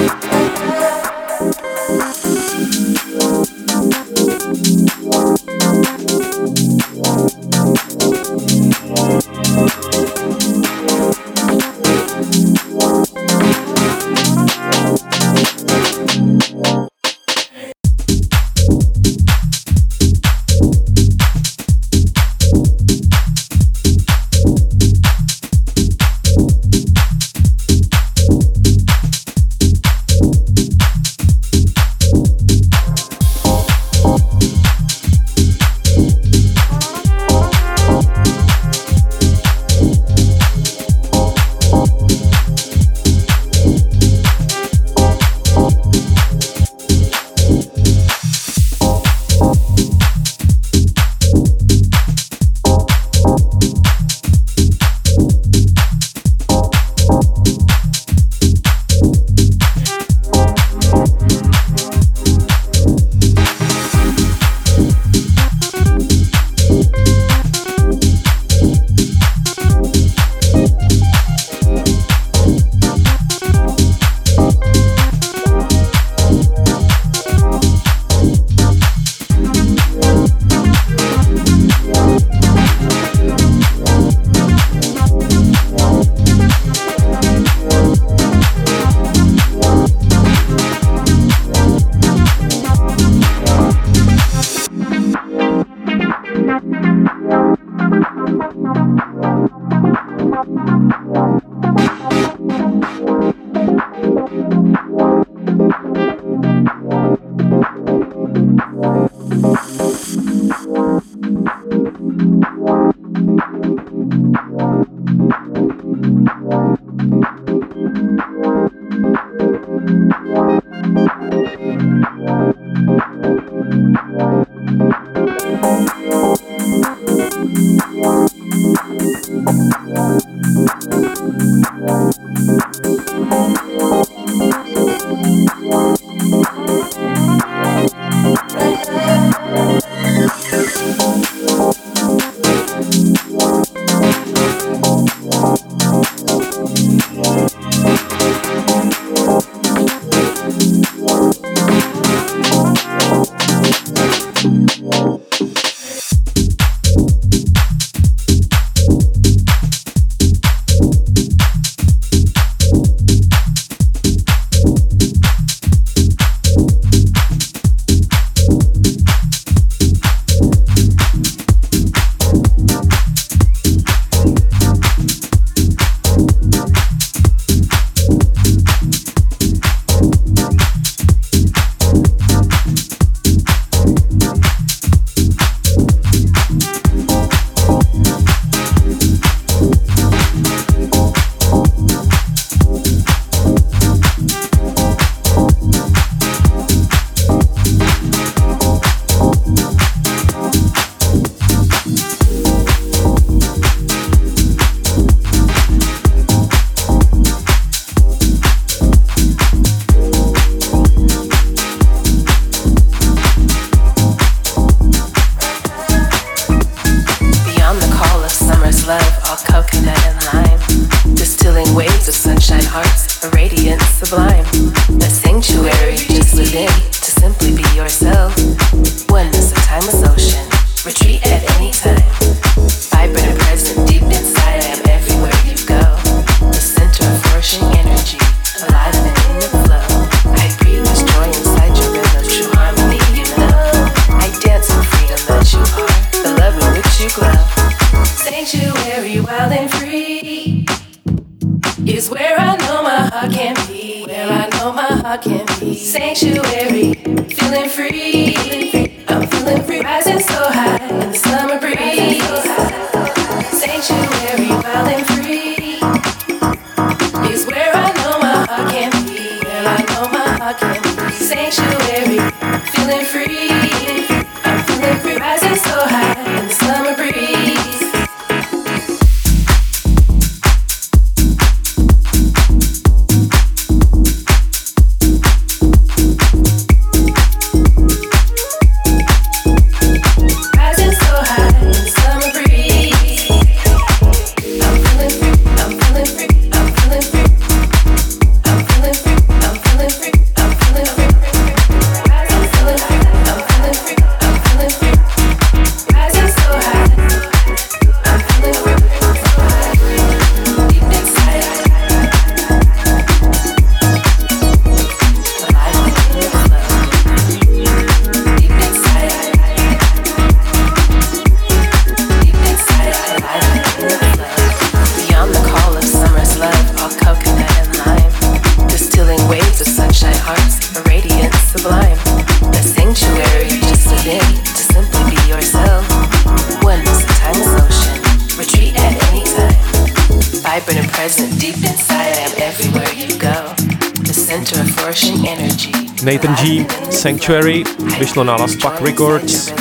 Nathan G. Sanctuary vyšlo na Last Pack Records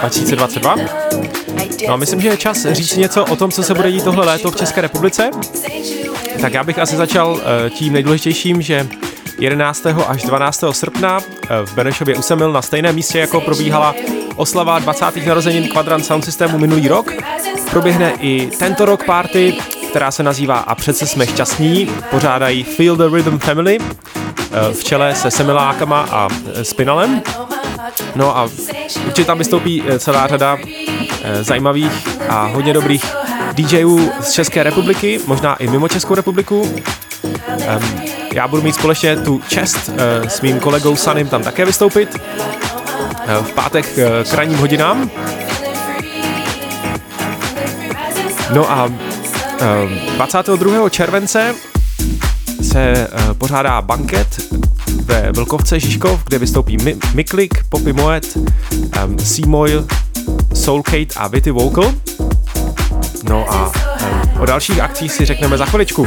2022. No a myslím, že je čas říct něco o tom, co se bude dít tohle léto v České republice. Tak já bych asi začal eh, tím nejdůležitějším, že 11. až 12. srpna eh, v Benešově u Semil na stejném místě, jako probíhala oslava 20. narozenin Quadrant Sound Systemu minulý rok, proběhne i tento rok party, která se nazývá A přece jsme šťastní, pořádají Feel the Rhythm Family v čele se Semilákama a eh, Spinalem. No a určitě tam vystoupí eh, celá řada eh, zajímavých a hodně dobrých DJů z České republiky, možná i mimo Českou republiku. Já budu mít společně tu čest s mým kolegou Sanem tam také vystoupit v pátek k ranním hodinám. No a uh, 22. července se uh, pořádá banket ve Vlkovce Žižkov, kde vystoupí Mi- Miklik, Poppy Moet, um, Seamoil, Soulcate a Vity Vocal. No a um, o dalších akcích si řekneme za chviličku.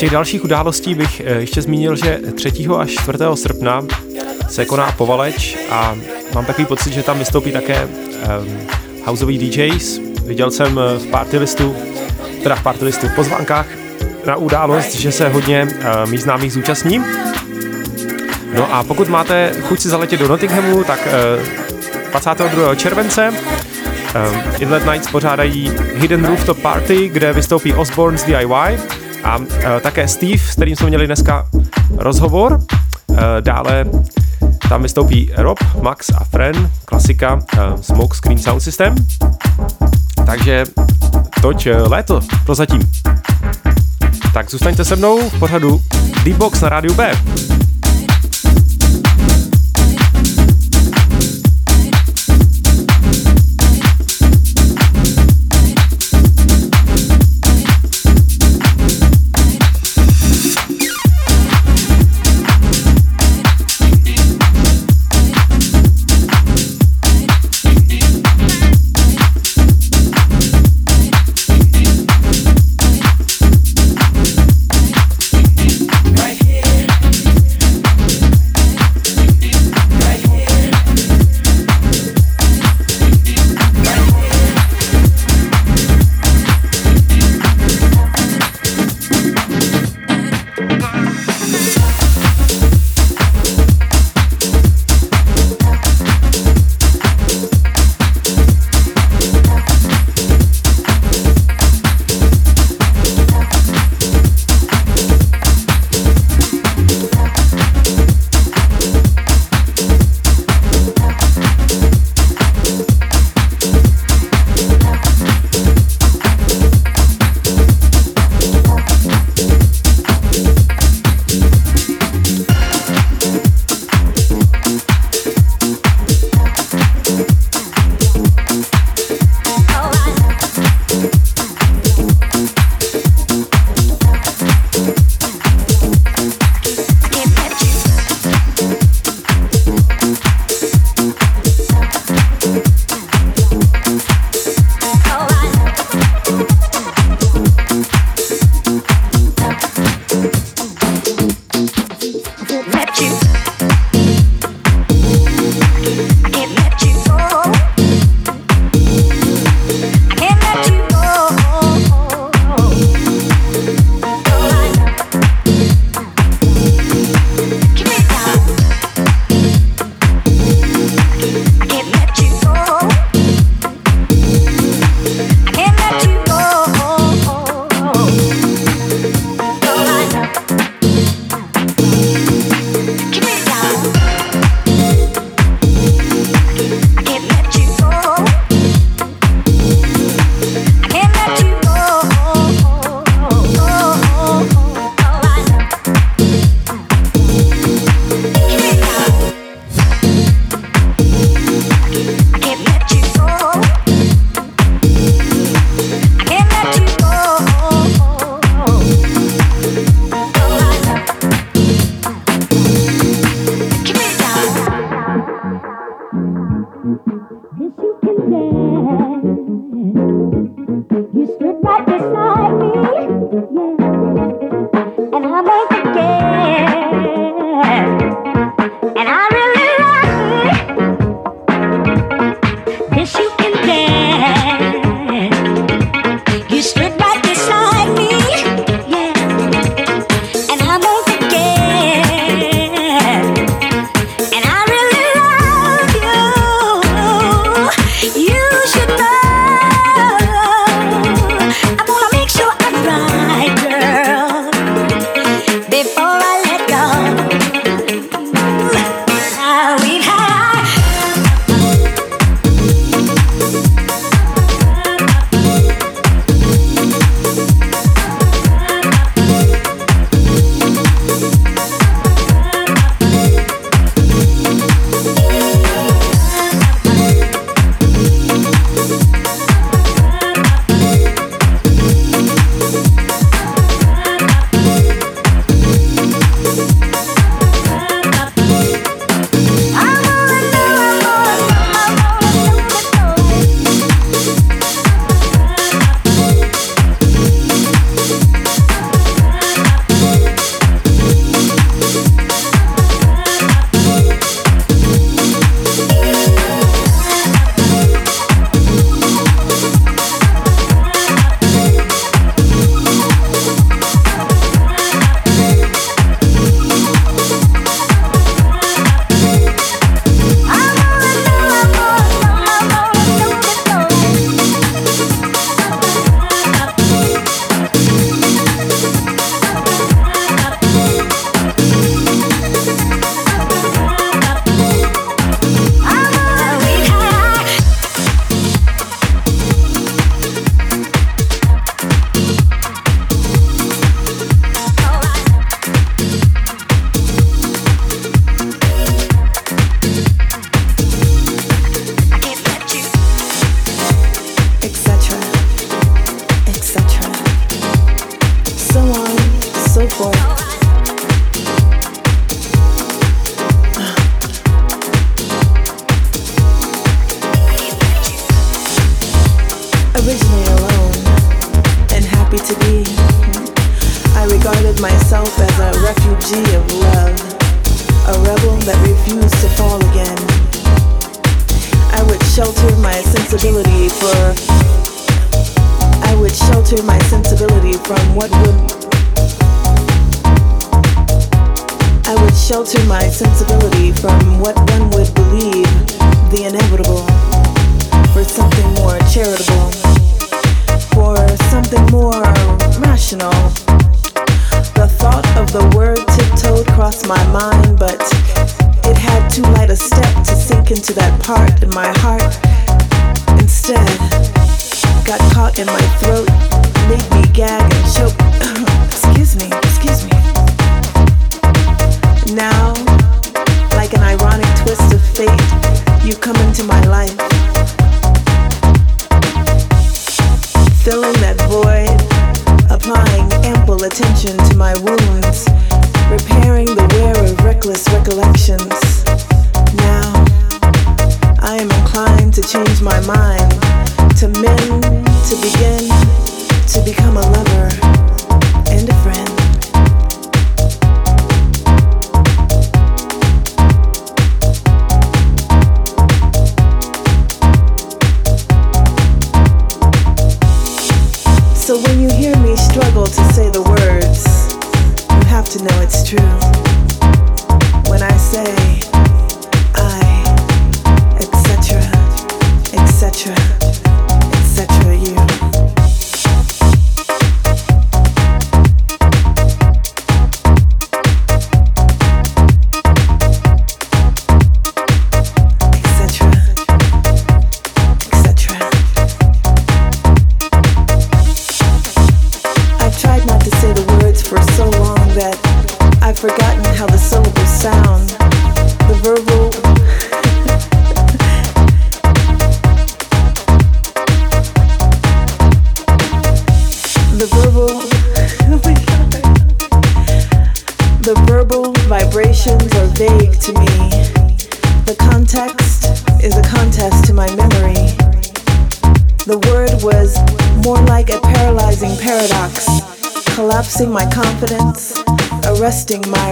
Těch dalších událostí bych eh, ještě zmínil, že 3. až 4. srpna se koná Povaleč a mám takový pocit, že tam vystoupí také um, houseový DJs. Viděl jsem eh, v party listu, teda v party listu, v pozvánkách na událost, že se hodně uh, mých známých zúčastní. No a pokud máte chuť si zaletět do Nottinghamu, tak uh, 22. července um, Inlet Nights pořádají Hidden Rooftop Party, kde vystoupí Osborne's DIY a uh, také Steve, s kterým jsme měli dneska rozhovor. Uh, dále tam vystoupí Rob, Max a Fren, klasika uh, Smoke Screen Sound System. Takže toť léto prozatím. Tak zůstaňte se mnou v pořadu Deepbox na rádiu B.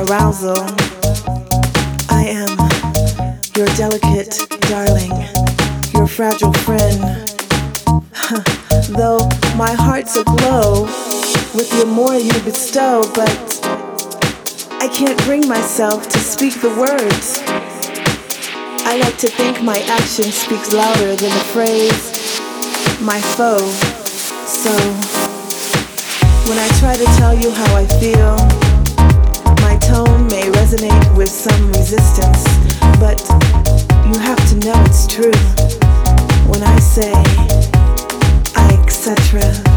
arousal. I am your delicate darling, your fragile friend. Though my heart's aglow with the more you bestow, but I can't bring myself to speak the words. I like to think my action speaks louder than the phrase, my foe. So, when I try to tell you how I feel, tone may resonate with some resistance, but you have to know it's true. When I say, I etc., etc.,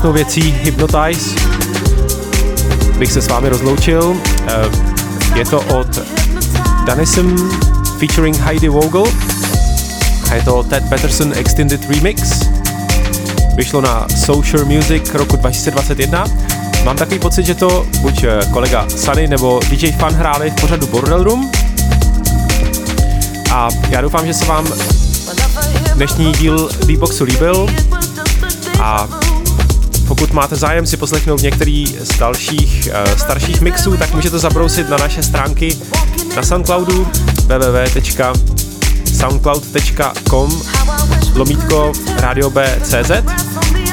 krásnou věcí Hypnotize bych se s vámi rozloučil. Eh, Je to od Danism featuring Heidi Vogel a je to Ted Patterson Extended Remix. Vyšlo na Social Music roku 2021. Mám takový pocit, že to buď eh, kolega Sunny nebo DJ Fan hráli v pořadu Bordel Room. A já doufám, že se vám dnešní díl Beatboxu líbil a pokud máte zájem si poslechnout některý z dalších uh, starších mixů, tak můžete zabrousit na naše stránky na Soundcloudu www.soundcloud.com lomítko radio B.cz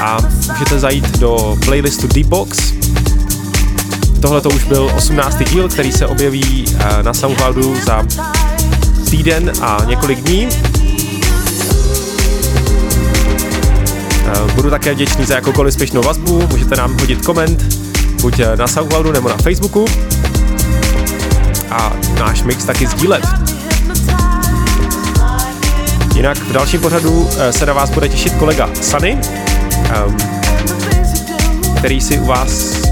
a můžete zajít do playlistu Deepbox tohle to už byl 18. díl, který se objeví eh, na Soundcloudu za týden a několik dní. Budu také vděčný za jakoukoliv spěšnou vazbu, můžete nám hodit koment, buď eh, na Soundcloudu nebo na Facebooku a náš mix taky sdílet. Jinak v dalším pořadu eh, se na vás bude těšit kolega Sunny, ehm, který si u vás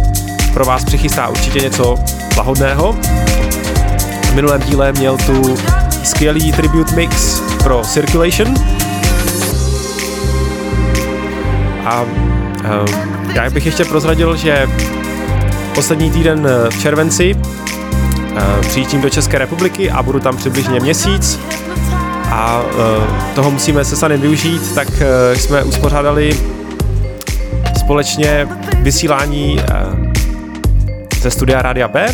pro vás přichystá určitě něco lahodného. V minulém díle měl tu skvělý tribute mix pro Circulation. A uh, já bych ještě prozradil, že poslední týden eh, v červenci uh, přijíždím do České republiky a budu tam přibližně měsíc a uh, toho musíme se Sanem využít, tak uh, jsme uspořádali společně vysílání uh, ze studia Rádia B.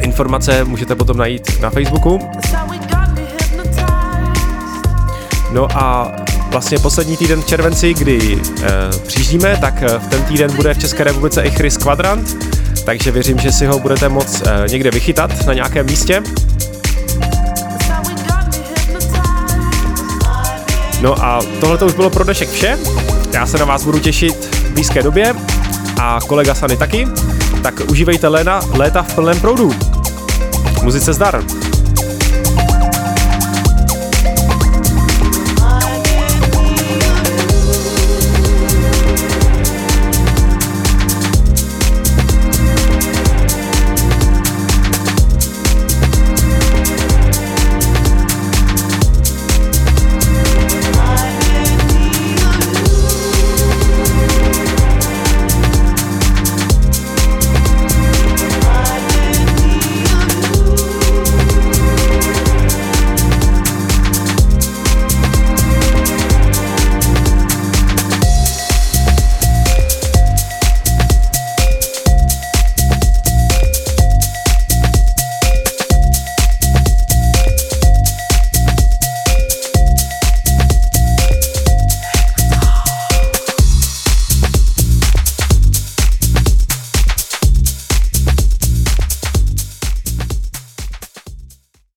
Informace můžete potom najít na Facebooku. No a vlastně poslední týden v červenci, kdy e, přijíždíme, tak v ten týden bude v České republice i Chris Quadrant, takže věřím, že si ho budete moc e, někde vychytat na nějakém místě. No a tohle to už bylo pro dnešek vše. Já se na vás budu těšit v blízké době a kolega Sany taky. Tak užívejte léna, léta v plném proudu. Muzice zdar!